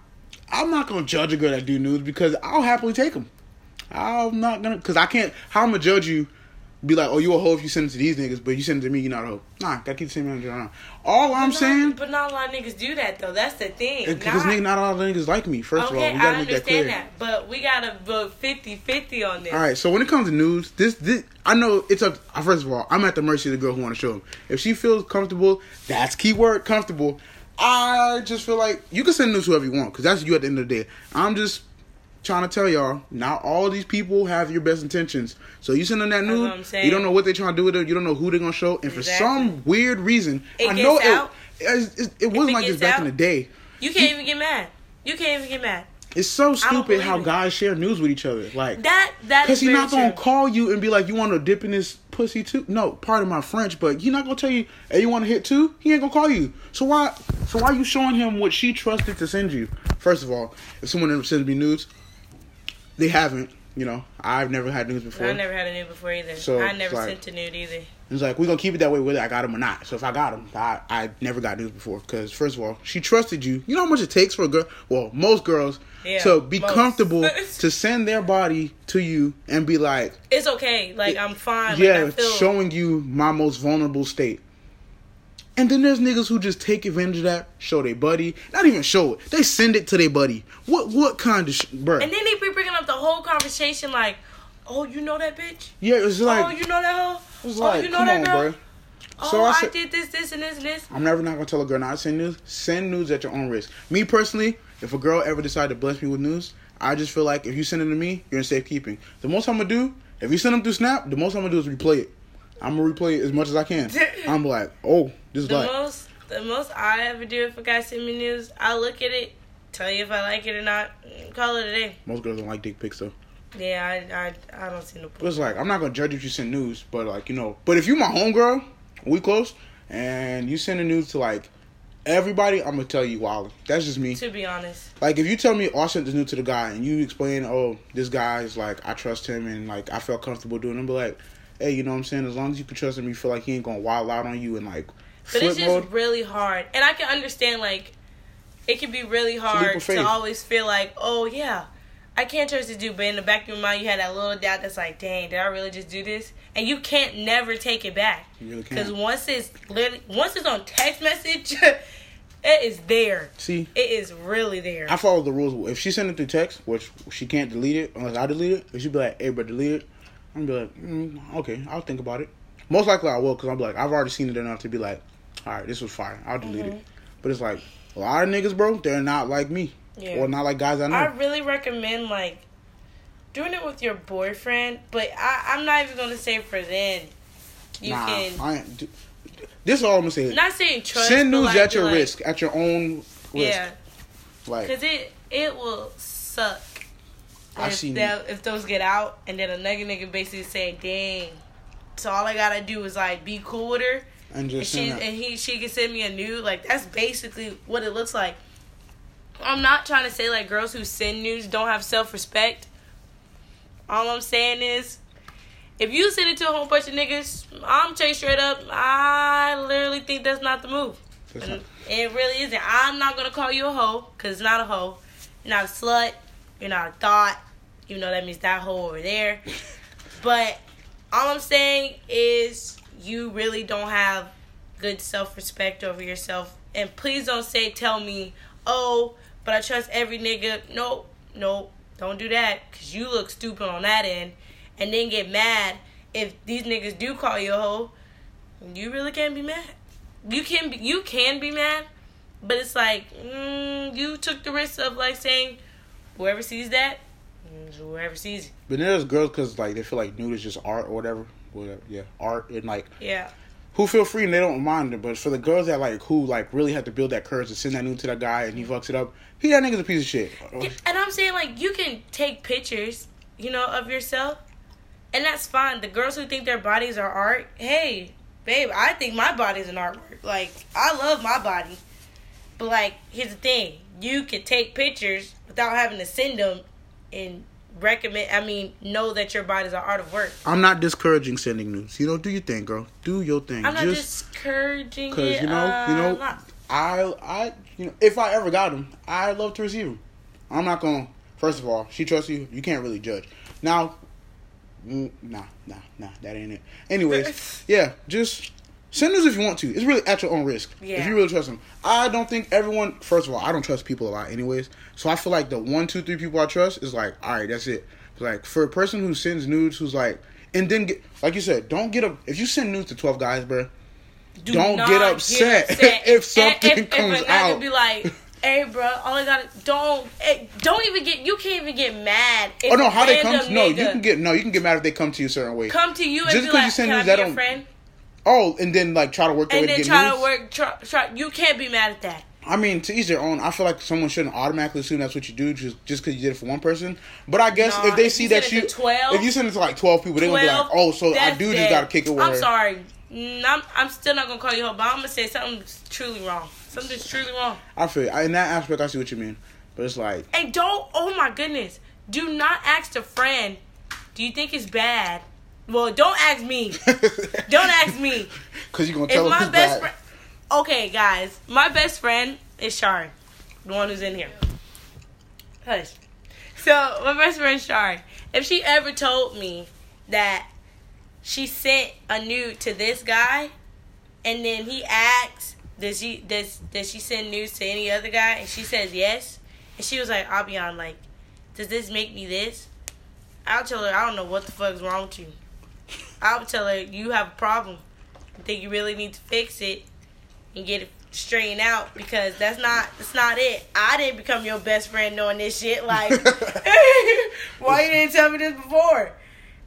I'm not gonna judge a girl that do nudes because I'll happily take them. I'm not gonna, cause I can't. How I'm gonna judge you? Be like, oh, you a hoe if you send it to these niggas, but you send it to me, you're not a hoe. Nah, gotta keep the same energy. Nah. All I'm not- saying, but not a lot of niggas do that though. That's the thing. because Not- nigga, not all the niggas like me. First of all, okay, we gotta I make that clear. understand that, but we gotta vote 50-50 on this. All right, so when it comes to news, this, this I know it's up. uh, First of all, I'm at the mercy of the girl who want to show them. If she feels comfortable, that's keyword comfortable. I just feel like you can send news whoever you want because that's you at the end of the day. I'm just trying to tell y'all, not all these people have your best intentions. So you send them that news, what I'm saying. you don't know what they're trying to do with it. You don't know who they're gonna show, and for some weird reason, It I know out. it. It, it, it wasn't it like this back out, in the day. You can't even get mad. You can't even get mad. It's so stupid how guys share news with each other. Like That that Cause is he's not gonna true. call you and be like, "You want to dip in his pussy too?" No, pardon my French, but he not gonna tell you, "Hey, you want to hit too?" He ain't gonna call you. So why? So why you showing him what she trusted to send you? First of all, if someone ever sends me nudes, they haven't. You know, I've never had nudes before. I never had a nude before either. So, I never like- sent a nude either. It's like we're gonna keep it that way whether I got him or not. So if I got him, I I never got news before because first of all, she trusted you. You know how much it takes for a girl? Well, most girls Yeah, to be most. comfortable to send their body to you and be like, It's okay. Like I'm fine. Like, yeah, I feel, showing you my most vulnerable state. And then there's niggas who just take advantage of that, show their buddy, not even show it. They send it to their buddy. What what kind of sh- bruh? And then they be bringing up the whole conversation like, "Oh, you know that bitch? yeah, it's oh, like you know that hoe? it's oh, like you know come that on, girl? Oh, So I I, said- did this, this, and this, and this." I'm never not gonna tell a girl not to send news. Send news at your own risk. Me personally, if a girl ever decide to bless me with news, I just feel like if you send it to me, you're in safekeeping. The most I'm gonna do, if you send them through Snap, the most I'm gonna do is replay it. I'm gonna replay it as much as I can. I'm like, oh, this is The like, most, the most I ever do if a guy send me news, I look at it, tell you if I like it or not, call it a day. most girls don't like dick pics though. Yeah, I, I, I don't see no point. it's like I'm not gonna judge if you send news, but like you know, but if you my homegirl, we close, and you send a news to like everybody, I'm gonna tell you, wow, that's just me. To be honest, Like if you tell me, oh, I sent this news to the guy, and you explain, oh, this guy is like I trust him, and like I felt comfortable doing, it, be like, hey, you know what I'm saying? As long as you can trust him, you feel like he ain't gonna wild out on you and like But it's just mode. really hard. And I can understand, like, it can be really hard to always feel like, oh, yeah, I can't trust this dude. But in the back of your mind, you had that little doubt that's like, dang, did I really just do this? And you can't never take it back. You really Because can't. once it's literally, once it's on text message, it is there. See, It is really there. I follow the rules. If she send it through text, which she can't delete it unless I delete it, if she be like, "Hey, but delete it," I'm be like, mm, "Okay, I'll think about it." Most likely I will, because I'm like, I've already seen it enough to be like, "All right, this was fire. I'll delete Mm-hmm. it." But it's like a lot of niggas, bro. They're not like me, Yeah. or not like guys I know. I really recommend like doing it with your boyfriend, but I, I'm not even gonna say for then. You nah, can I ain't. This is all I'm gonna say. not saying trust. Send news like, at your like- risk, at your own risk. Yeah, Like because it it will suck. I if, seen that, if those get out and then another nigga basically say, "Dang." So all I gotta do is like be cool with her, and and she and he she can send me a nude. Like that's basically what it looks like. I'm not trying to say like girls who send nudes don't have self respect. All I'm saying is, if you send it to a whole bunch of niggas, I'm tell you straight up, I literally think that's not the move. And not- it really isn't. I'm not gonna call you a hoe because it's not a hoe. You're not a slut. You're not a thought. You know that means that hoe over there. But all I'm saying is you really don't have good self respect over yourself. And please don't say tell me, oh, but I trust every nigga. No, no, don't do that because you look stupid on that end. And then get mad if these niggas do call you a hoe. You really can't be mad. You can be, you can be mad, but it's like mm, you took the risk of like saying, whoever sees that, whoever sees it. But there's girls because like they feel like nude is just art or whatever. Whatever, yeah, art and like Yeah. who feel free and they don't mind it. But for the girls that like who like really have to build that courage to send that nude to that guy and he fucks it up, he that nigga's a piece of shit. And I'm saying like you can take pictures, you know, of yourself, and that's fine. The girls who think their bodies are art, hey, babe, I think my body's an artwork. Like I love my body, but like here's the thing: you can take pictures without having to send them, and recommend. I mean, know that your body's an art of work. I'm not discouraging sending nudes. You know, do your thing, girl. Do your thing. I'm not just discouraging because you know, uh, you know, I, I, you know, if I ever got them I love to receive him. I'm not gonna. First of all, she trusts you. You can't really judge. Now, mm, nah, nah, nah, that ain't it. Anyways, yeah, just send news if you want to. It's really at your own risk. Yeah. If you really trust them. I don't think everyone. First of all, I don't trust people a lot, anyways. So I feel like the one, two, three people I trust is like, all right, that's it. Like for a person who sends nudes, who's like, and then get like you said, don't get up. If you send nudes to twelve guys, bro, Do Don't not get upset if something if, comes if out. Be like, hey, bro, all I got to don't eh, don't even get you can't even get mad. If Oh no, how they come? To, no, you can get no, you can get mad if they come to you a certain way. come to you and Just be 'cause you send news, be that don't- friend? Oh, and then like try to work And then try news. to work. Try, try, you can't be mad at that. I mean, to each their own. I feel like someone shouldn't automatically assume that's what you do just just because you did it for one person. But I guess if they see you that you, to 12, if you send it to like twelve people, they're gonna be like, oh, so I do dead. just gotta kick it with I'm her. sorry. Mm, I'm, I'm still not gonna call you a but I'm gonna say something's truly wrong. Something's truly wrong. I feel in that aspect, I see what you mean. But it's like, And don't, oh my goodness, do not ask a friend, do you think it's bad? Well, don't ask me. Don't ask me. because you're gonna If tell my them best friend, okay, guys, my best friend is Shari, the one who's in here. Hush. So my best friend Shari, if she ever told me that she sent a nude to this guy, and then he asks, "Does she does does she send nudes to any other guy?" and she says yes, and she was like, "I'll be on like, does this make me this?" I'll tell her I don't know what the fuck's wrong with you. I'll tell her you have a problem. I think you really need to fix it and get it straightened out because that's not that's not it. I didn't become your best friend knowing this shit. Like, why you didn't tell me this before?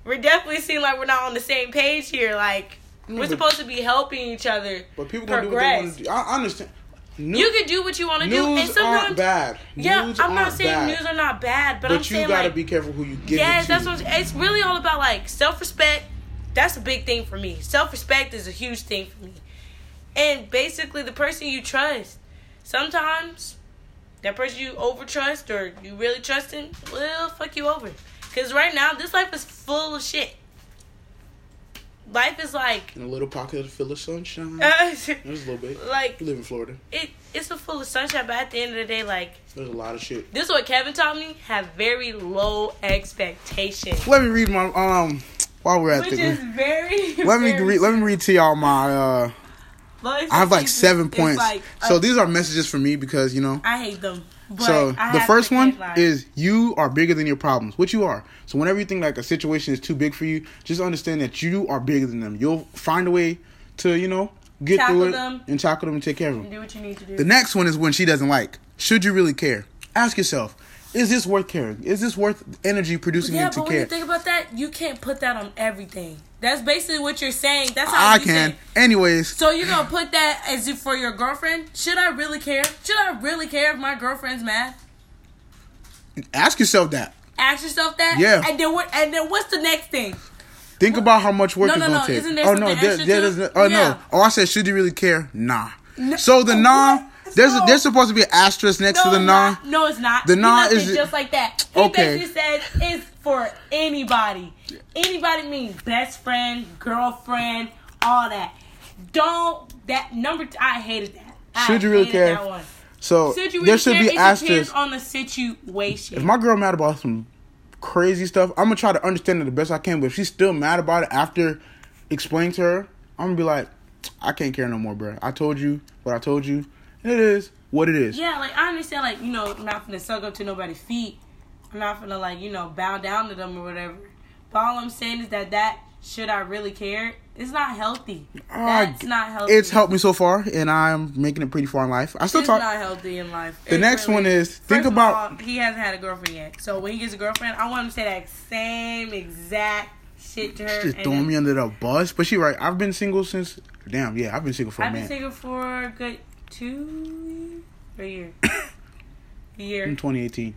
We're definitely seem like we're not on the same page here. Like, No, we're supposed to be helping each other. But people gonna do what they want progress. to do. I, I understand. Nu- You can do what you want to do, and news sometimes aren't bad. yeah, News I'm not saying bad. news are not bad, but, But I'm you saying gotta like be careful who you give Yes, that's what it's really all about. Like self respect. That's a big thing for me. Self respect is a huge thing for me. And basically, the person you trust. Sometimes that person you over trust or you really trust in will fuck you over. Cause right now this life is full of shit. Life is like In a little pocket full of sunshine. uh, There's a little bit. like We live in Florida. it it's a full of sunshine, but at the end of the day, like There's a lot of shit. this is what Kevin taught me: have very low expectations, Let me read my um. While we're at which the, is very. let me read. Let me read to y'all my. uh I have like seven points. like, so uh, these are messages for me because you know. I hate them. But so I the first one headline. is you are bigger than your problems, which you are. So whenever you think like a situation is too big for you, just understand that you are bigger than them. You'll find a way to you know get Tackle through it them. and tackle them and take care of them. do what you need to do. The next one is when she doesn't like. Should you really care? Ask yourself, is this worth caring? Is this worth energy producing yeah, into but when you care? think about that, you can't put that on everything. That's basically what you're saying. That's how I can. Anyways, So you're gonna put that as if for your girlfriend? Should I really care? Should I really care if my girlfriend's mad? ask yourself that. Ask yourself that. Yeah. And then what? And then what's the next thing? Think about how much work No, it's no, gonna no. take. Isn't there oh no, there, there it? oh Yeah. no. Oh, I said, should you really care? Nah. No. So the nah, What? There's a, No. there's supposed to be an asterisk next to the nah. not. No, it's not. The He nah is- it just like that. He Okay. basically said it's for anybody. Anybody means best friend, girlfriend, all that. Don't that number. T- I hated that. I Should you really care? That one. So Should really there should care? be it asterisk. on the situation. If my girl mad about some crazy stuff, I'm gonna try to understand it the best I can. But if she's still mad about it after explaining to her, I'm gonna be like, I can't care no more, bro. I told you what I told you. It is what it is. Yeah, like I understand, like you know, I'm not gonna suck up to nobody's feet. I'm not gonna like you know bow down to them or whatever. But all I'm saying is that that should I really care? It's not healthy. That's not healthy. It's helped me so far, and I'm making it pretty far in life. I still It's talk. not healthy in life. The It next really- one is think about. all, he hasn't had a girlfriend yet. So when he gets a girlfriend, I want him to say that same exact shit to her. Just throwing then- me under the bus, but she right. I've been single since. Damn, yeah, I've been single for a I've been single for a good two or a year. a year. In 2018.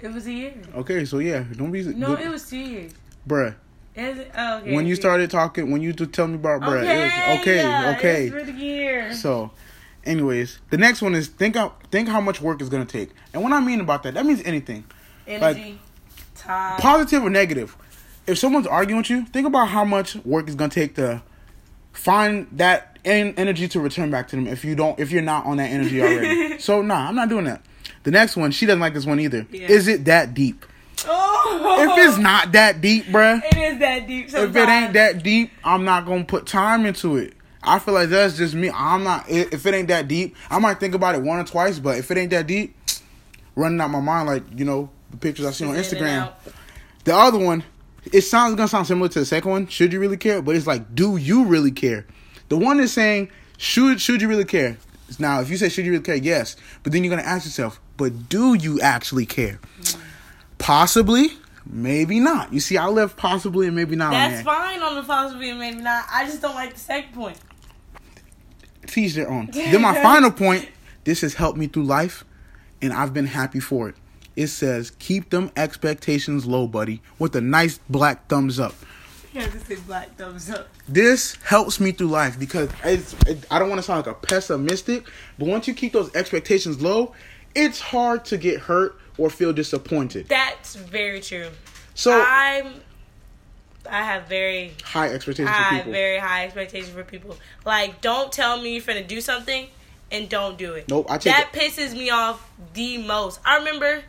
It was a year. Okay, so yeah, don't be. No, it was two years. bruh. Is it? Oh, okay. When you started talking, when you to tell me about bruh, okay, it was okay, yeah, okay. For the year. So, anyways, the next one is think out think how much work it's gonna take, and what I mean about that, that means anything, Energy, time. positive or negative. If someone's arguing with you, think about how much work it's gonna take to find that en- energy to return back to them. If you don't, if you're not on that energy already, so nah, I'm not doing that. The next one, she doesn't like this one either. Yeah. Is it that deep? oh, If it's not that deep, bruh, it is that deep. Sometimes. if it ain't that deep, I'm not gonna put time into it. I feel like that's just me. I'm not. If it ain't that deep, I might think about it one or twice. But if it ain't that deep, running out my mind like you know the pictures I see on Instagram. The other one, it sounds gonna sound similar to the second one. Should you really care? But it's like, do you really care? The one is saying, should should you really care? Now, if you say should you really care, yes. But then you're gonna ask yourself, but do you actually care? Possibly, maybe not. You see, I left possibly and maybe not on That's there. fine on the possibility, maybe not. I just don't like the second point. teach their own. then my final point, this has helped me through life, and I've been happy for it. It says, keep them expectations low, buddy, with a nice black thumbs up. You have say black thumbs up. This helps me through life because it's, it, I don't want to sound like a pessimistic, but once you keep those expectations low, it's hard to get hurt or feel disappointed. That's very true. So, I'm. I have very high expectations I for people. very high expectations for people. Like, don't tell me you're gonna do something and don't do it. Nope, I take that pisses me off the most. I remember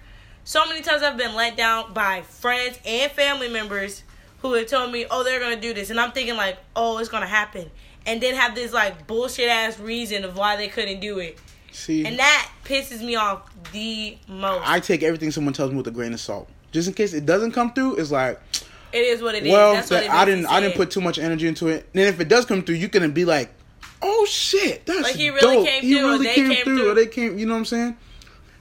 so many times I've been let down by friends and family members who had told me, "Oh, they're gonna do this," and I'm thinking like, "Oh, it's gonna happen," and then have this like bullshit ass reason of why they couldn't do it, See, and that pisses me off the most. I take everything someone tells me with a grain of salt. Just in case it doesn't come through, it's like, it is what it is. well, that- it I didn't, I didn't put too much energy into it. And if it does come through, you can be like, oh shit, that's Like, he really dope. came he through, or really they came, came through, through. or they came. You know what I'm saying?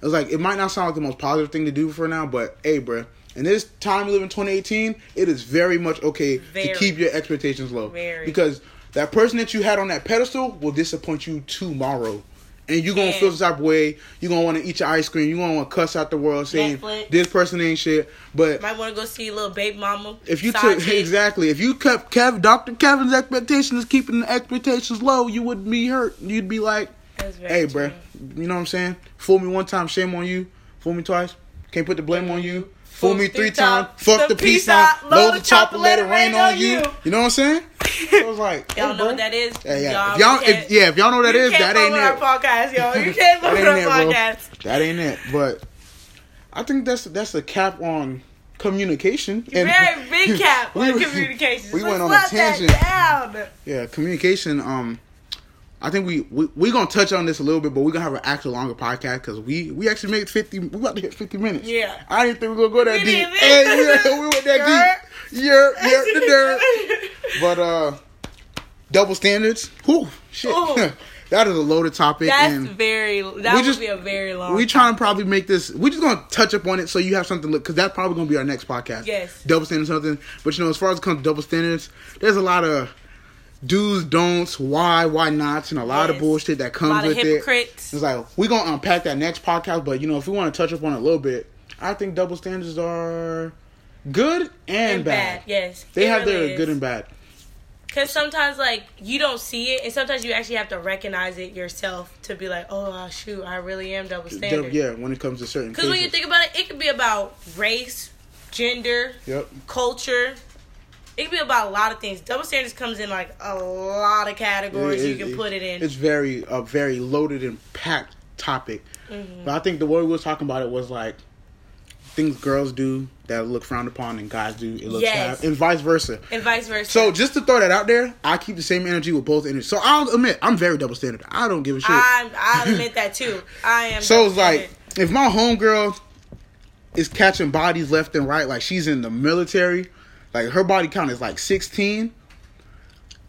It's like it might not sound like the most positive thing to do for now, but hey, bruh, in this time we live in 2018, it is very much okay Very. to keep your expectations low Very. because that person that you had on that pedestal will disappoint you tomorrow. And you're gonna Yeah. feel some type of way. You're gonna want to eat your ice cream. You're gonna want to cuss out the world, saying Netflix. this person ain't shit. But Might want to go see little baby mama. if you took exactly, if you kept Kev, Dr. Kevin's expectations, keeping the expectations low, you wouldn't be hurt. You'd be like, "Hey, bruh, you know what I'm saying? Fool me one time, shame on you. Fool me twice, can't put the blame on you. Fool me three times, fuck the peace sign, load the chopper, let it rain on you. You know what I'm saying? So it's like, Y'all hey, know bro. what that is? Yeah, yeah. Y'all if y'all, if, yeah, if y'all know what that is, that ain't it. our podcast, yo. You can't fuck That with our ain't it, bro. podcast. That ain't it. But I think that's that's a cap on communication. Very big cap We- on communication. we went on a tangent. down. Yeah, communication. Um, I think we we we gonna touch on this a little bit, but we're gonna have an actual longer podcast because we we actually made fifty. We about to hit fifty minutes. Yeah. I didn't think we were gonna go that We deep. didn't. Yeah, we went that deep. Yeah, yeah, the dirt. But uh, double standards. Whew, shit. That is a loaded topic, That's and very. That would just- be a very long. we trying to probably make this. We just gonna touch up on it so you have something to look because that's probably gonna be our next podcast. Yes. double standards something. But you know, as far as it comes to double standards, there's a lot of do's, don'ts, why, why nots, and a lot of bullshit that a comes with it. It's like we're gonna unpack that next podcast, but you know, if we want to touch up on it a little bit, I think double standards are good and, and bad. bad. Yes, They have really their is. good and bad. Because sometimes, like, you don't see it, and sometimes you actually have to recognize it yourself to be like, oh, uh, shoot, I really am double standard. Yeah, when it comes to certain Because when you think about it, it could be about race, gender, yep. culture. It can be about a lot of things. Double standards comes in like a lot of categories It- you it- can put it in. It's very a very loaded and packed topic. Mm-hmm. But I think the way we was talking about it was like things girls do that look frowned upon and guys do it looks Yes. bad, and vice versa. and vice versa. So just to throw that out there, I keep the same energy with both energies. So I'll admit I'm very double standard. I don't give a shit. I I admit that too. I am. so it's like if my homegirl is catching bodies left and right, like she's in the military, like her body count is like 16.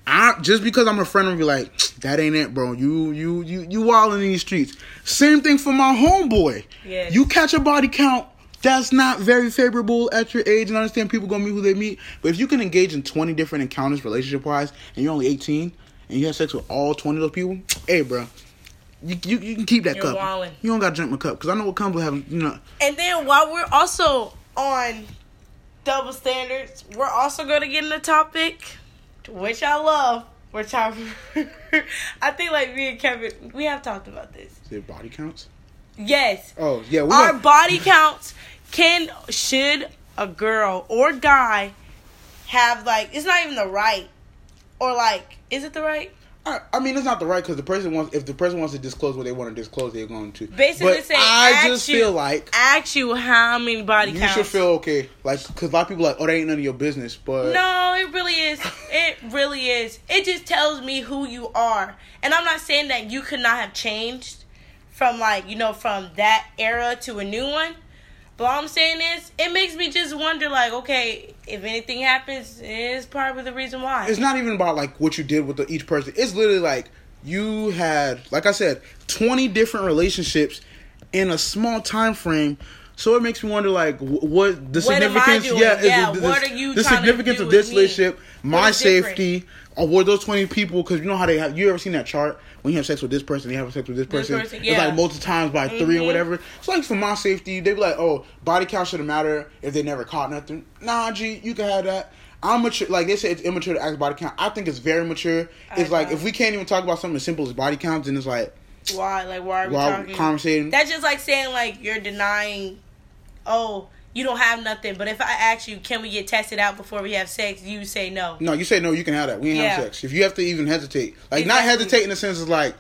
I just because I'm a friend, I'm be like, that ain't it, bro. You you you you wilding in these streets. Same thing for my homeboy. Yes. You catch a body count that's not very favorable at your age, and I understand people gonna meet who they meet. But if you can engage in 20 different encounters, relationship wise, and you're only 18, and you have sex with all 20 of those people, hey, bro. You, you, you can keep that You're cup. wildin'. You don't gotta drink my cup because I know what comes with having you know. And then while we're also on double standards, we're also going to get in the topic which I love. We're talking. I think like me and Kevin, we have talked about this. Is it body counts? Yes, Oh yeah, we our got- body counts can should a girl or guy have like it's not even the right or like is it the right? I, I mean, it's not the right because the person wants. If the person wants to disclose what they want to disclose, they're going to. Basically but saying, I just you- feel like Ask you how many body you counts. should feel okay, like because a lot of people are like, oh, that ain't none of your business. But No, it really is. It really is. It just tells me who you are. And I'm not saying that you could not have changed from like, you know, from that era to a new one. But all I'm saying is it makes me just wonder like, okay, if anything happens, it's probably the reason why. it's not even about like what you did with the, each person. It's literally like you had, like I said, twenty different relationships in a small time frame. So it makes me wonder, like, what the What significance? Yeah, Yeah, the, the, what are you the significance of this relationship, my What is different? safety, or were those twenty people? Because you know how they have. You ever seen that chart when you have sex with this person, you have sex with this This person? person, It's like multiple times by three or Mhm. whatever. It's like for my safety, they be like, "Oh, body count shouldn't matter if they never caught nothing." Nah, G, you can have that. I'm mature. Like they say, it's immature to ask body count. I think it's very mature. It's I like know. if we can't even talk about something as simple as body counts, then it's like why? Like why are we while talking? conversating. That's just like saying like you're denying oh, you don't have nothing, but if I ask you, can we get tested out before we have sex, you say no. No, you say no. You can have that. We ain't have sex. If you have to even hesitate, like not Exactly. hesitate in the sense of like,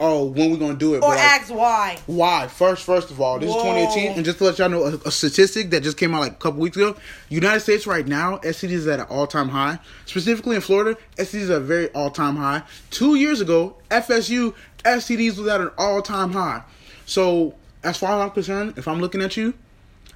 oh, when we gonna do it, Or like, ask why. Why? First, first of all, this Whoa. is 2018, and just to let y'all know, a, a statistic that just came out like a couple weeks ago: United States right now, STDs is at an all-time high. Specifically in Florida, STDs are very all-time high. Two years ago, FSU STDs was at an all-time high. So, as far as I'm concerned, if I'm looking at you,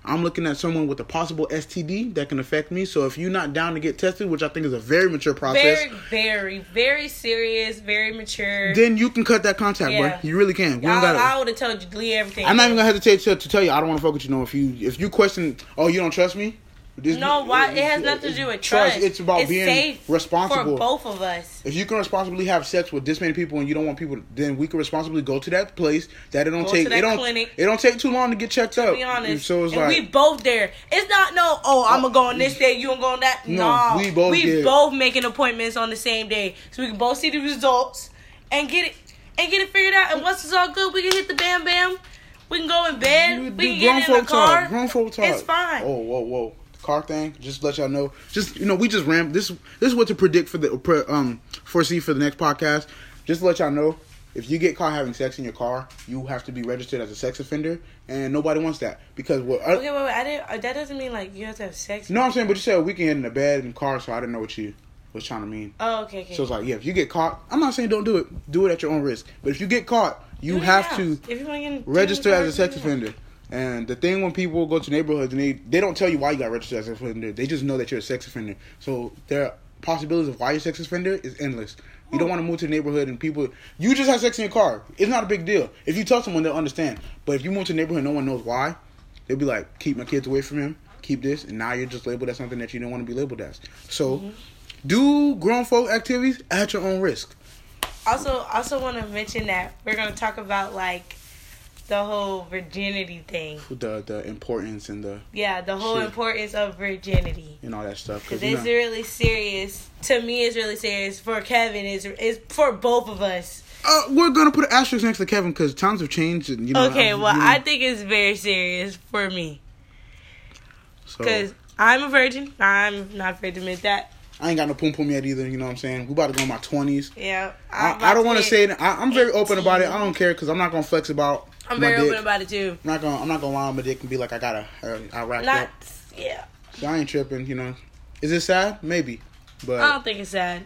I'm looking at someone with a possible STD that can affect me. So, if you're not down to get tested, which I think is a very mature process, Very, very, very serious, very mature. then you can cut that contact, Yeah. bro. You really can. We I, gotta- I would have told you everything. I'm not even gonna hesitate to, to tell you I don't want to fuck with you. No, if you if you question, oh, you don't trust me. This- no, why? It has nothing to do with trust. It's about being safe responsible. for both of us. If you can responsibly have sex with this many people and you don't want people, to, then we can responsibly go to that place. That it don't Go take to that it don't clinic. it don't take too long to get checked up. Be honest, So it's and like we both there. It's not no. Oh, I'm gonna uh, go on this day. You gonna go on that? No, No, we both we get- both making appointments on the same day, so we can both see the results and get it and get it figured out. And once it's all good, we can hit the bam bam. We can go in bed. You we can get in the car. talk. Grown folk talk. It's fine. Oh, whoa, whoa. Car thing. Just to let y'all know. Just you know, we just ram. This this is what to predict for the um foresee for the next podcast. Just to let y'all know, if you get caught having sex in your car, you have to be registered as a sex offender, and nobody wants that because what. Okay, wait, wait. I didn't. uh, That doesn't mean like you have to have sex. no, I'm saying, but you said a weekend in the bed and car, so I didn't know what you was trying to mean. Oh, okay, okay. So it's like, yeah, if you get caught, I'm not saying don't do it. Do it at your own risk. But if you get caught, you have now. to If you want to get in- register as a sex now. And the thing when people go to neighborhoods and they they don't tell you why you got registered as a sex offender, they just know that you're a sex offender. So their possibilities of why you're a sex offender is endless. You don't want to move to the neighborhood and people you just have sex in your car. It's not a big deal. If you tell someone they'll understand. But if you move to the neighborhood and no one knows why, they'll be like, keep my kids away from him, keep this, and now you're just labeled as something that you don't want to be labeled as. So mm-hmm. do grown folk activities at your own risk. Also, also want to mention that we're gonna talk about like the whole virginity thing. The the importance and the Yeah, the whole Shit. importance of virginity. and all that stuff. Because it's know- really serious. To me, it's really serious. For Kevin, it's, it's for both of us. Uh, we're gonna put an asterisk next to Kevin because times have changed. And, you know, okay, I'm- well, you know, I think it's very serious for me. so, Because I'm a virgin. I'm not afraid to admit that. I ain't got no pum pum yet either. You know what I'm saying? We about to go in my twenties. Yeah. I, I don't want to say it. I, I'm very open about it. I don't care because I'm not gonna flex about. I'm my very dick. open about it too. I'm not gonna. I'm not gonna lie on my dick and be like I gotta. Uh, I racked Not, up. yeah. So I ain't tripping. You know. Is it sad? Maybe. But I don't think it's sad.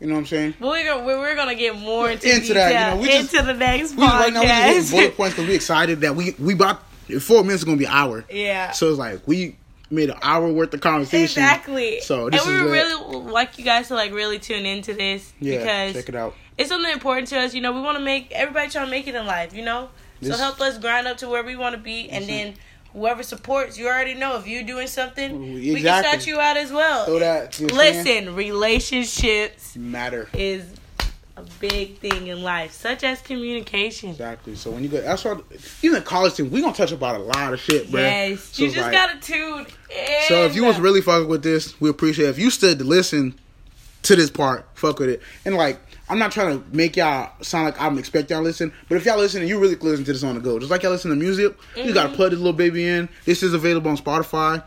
you know what I'm saying. But we're gonna, we're, we're gonna get more into, Into that, you know, we just- into the next We just, right now we just podcast. bullet points because we excited that we we about four minutes is gonna be an hour. yeah. So it's like we made an hour worth of conversation. Exactly. So and we is would lit. really like you guys to like really tune into this Yeah, because check it out. it's something important to us. You know, we want to make everybody trying to make it in life. You know, This- so help us grind up to where we want to be, and then whoever supports, you already know if you're doing something, we can shout you out as well. So that you know what I'm saying? Listen, relationships matter. is a big thing in life, such as communication. Exactly. So when you go, that's why even in college team, we gonna touch about a lot of shit, bro. Yes, So you just like- gotta tune in. So if you was really fucking with this, we appreciate it. If you stood to listen to this part, fuck with it. And like, I'm not trying to make y'all sound like I'm expecting y'all to listen, but if y'all listen and you really listen to this on the go, just like y'all listen to music, you Mm-hmm. gotta plug this little baby in. This is available on Spotify.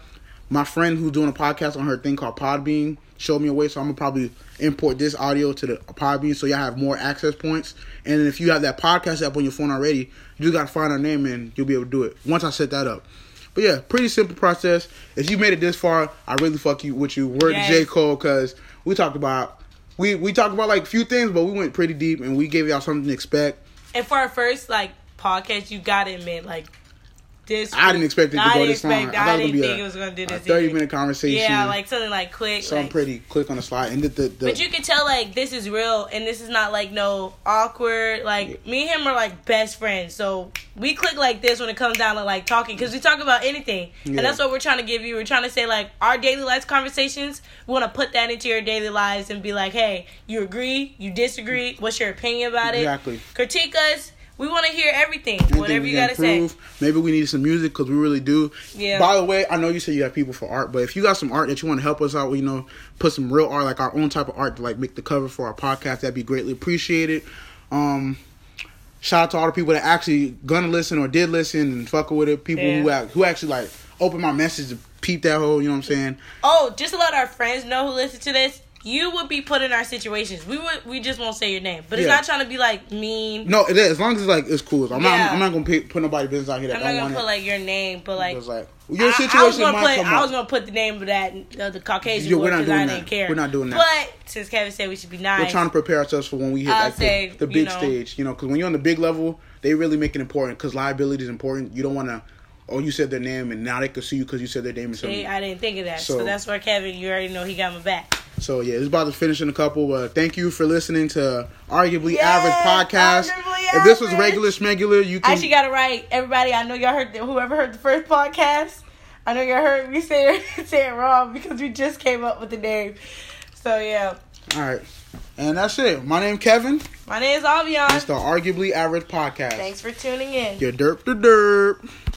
My friend who's doing a podcast on her thing called Podbean showed me a way, so I'm gonna probably import this audio to the Podbean so y'all have more access points. And if you have that podcast app on your phone already, you gotta find our name and you'll be able to do it once I set that up. But yeah, pretty simple process. If you made it this far, I really fuck you with you. Word Yes. to J Cole because we talked about we we talked about like a few things, but we went pretty deep and we gave y'all something to expect. And for our first like podcast, you gotta admit like this. I didn't expect it to go this long. expect- I thought I it didn't be think a, it was gonna do a this. 30 either. minute conversation. Yeah, like something like quick. something like- pretty quick on the slide. And the, the, the But you can tell like this is real and this is not like no awkward. Like me and him are like best friends, so we click like this when it comes down to like talking because we talk about anything, Yeah. and that's what we're trying to give you. We're trying to say like our daily life conversations. We want to put that into your daily lives and be like, hey, you agree, you disagree, what's your opinion about it? Exactly. Critique us. We want to hear everything, Anything whatever you gotta say. Maybe we need some music because we really do. Yeah. By the way, I know you said you have people for art, but if you got some art that you want to help us out, with, you know, put some real art, like our own type of art, to like make the cover for our podcast, that'd be greatly appreciated. Um, shout out to all the people that actually gonna listen or did listen and fuck with it. People who Yeah. act, who actually like open my message to peep that hole. You know what I'm saying? Oh, just to let our friends know who listen to this, you would be put in our situations. We would, we just won't say your name, but it's Yeah. not trying to be like mean. No, it is as long as it's like it's cool. I'm Yeah. not. I'm not gonna pay, put nobody business out here that I'm not don't gonna put it. like your name, but like, It's like your situation I, was gonna might put, I was gonna put the name of that uh, the Caucasian Yeah, boy because I that. didn't care. We're not doing that. But since Kevin said we should be nice, We're trying to prepare ourselves for when we hit like say, the, the big know- stage, you know, because when you're on the big level, they really make it important because liability is important. You don't want to, oh, you said their name and now they could sue you because you said their name and See. I didn't think of that. So, So- that's where Kevin, you already know he got my back. So yeah, it's about to finish in a couple. Uh, thank you for listening to arguably Yes, average podcast. Arguably If this was regular schmegular, you I actually got it right. Everybody, I know y'all heard the, whoever heard the first podcast. I know y'all heard me say it, say it wrong because we just came up with the name. So yeah, All right, and that's it. My name Kevin. my name is Avion. It's the arguably average podcast. Thanks for tuning in. Your derp the derp.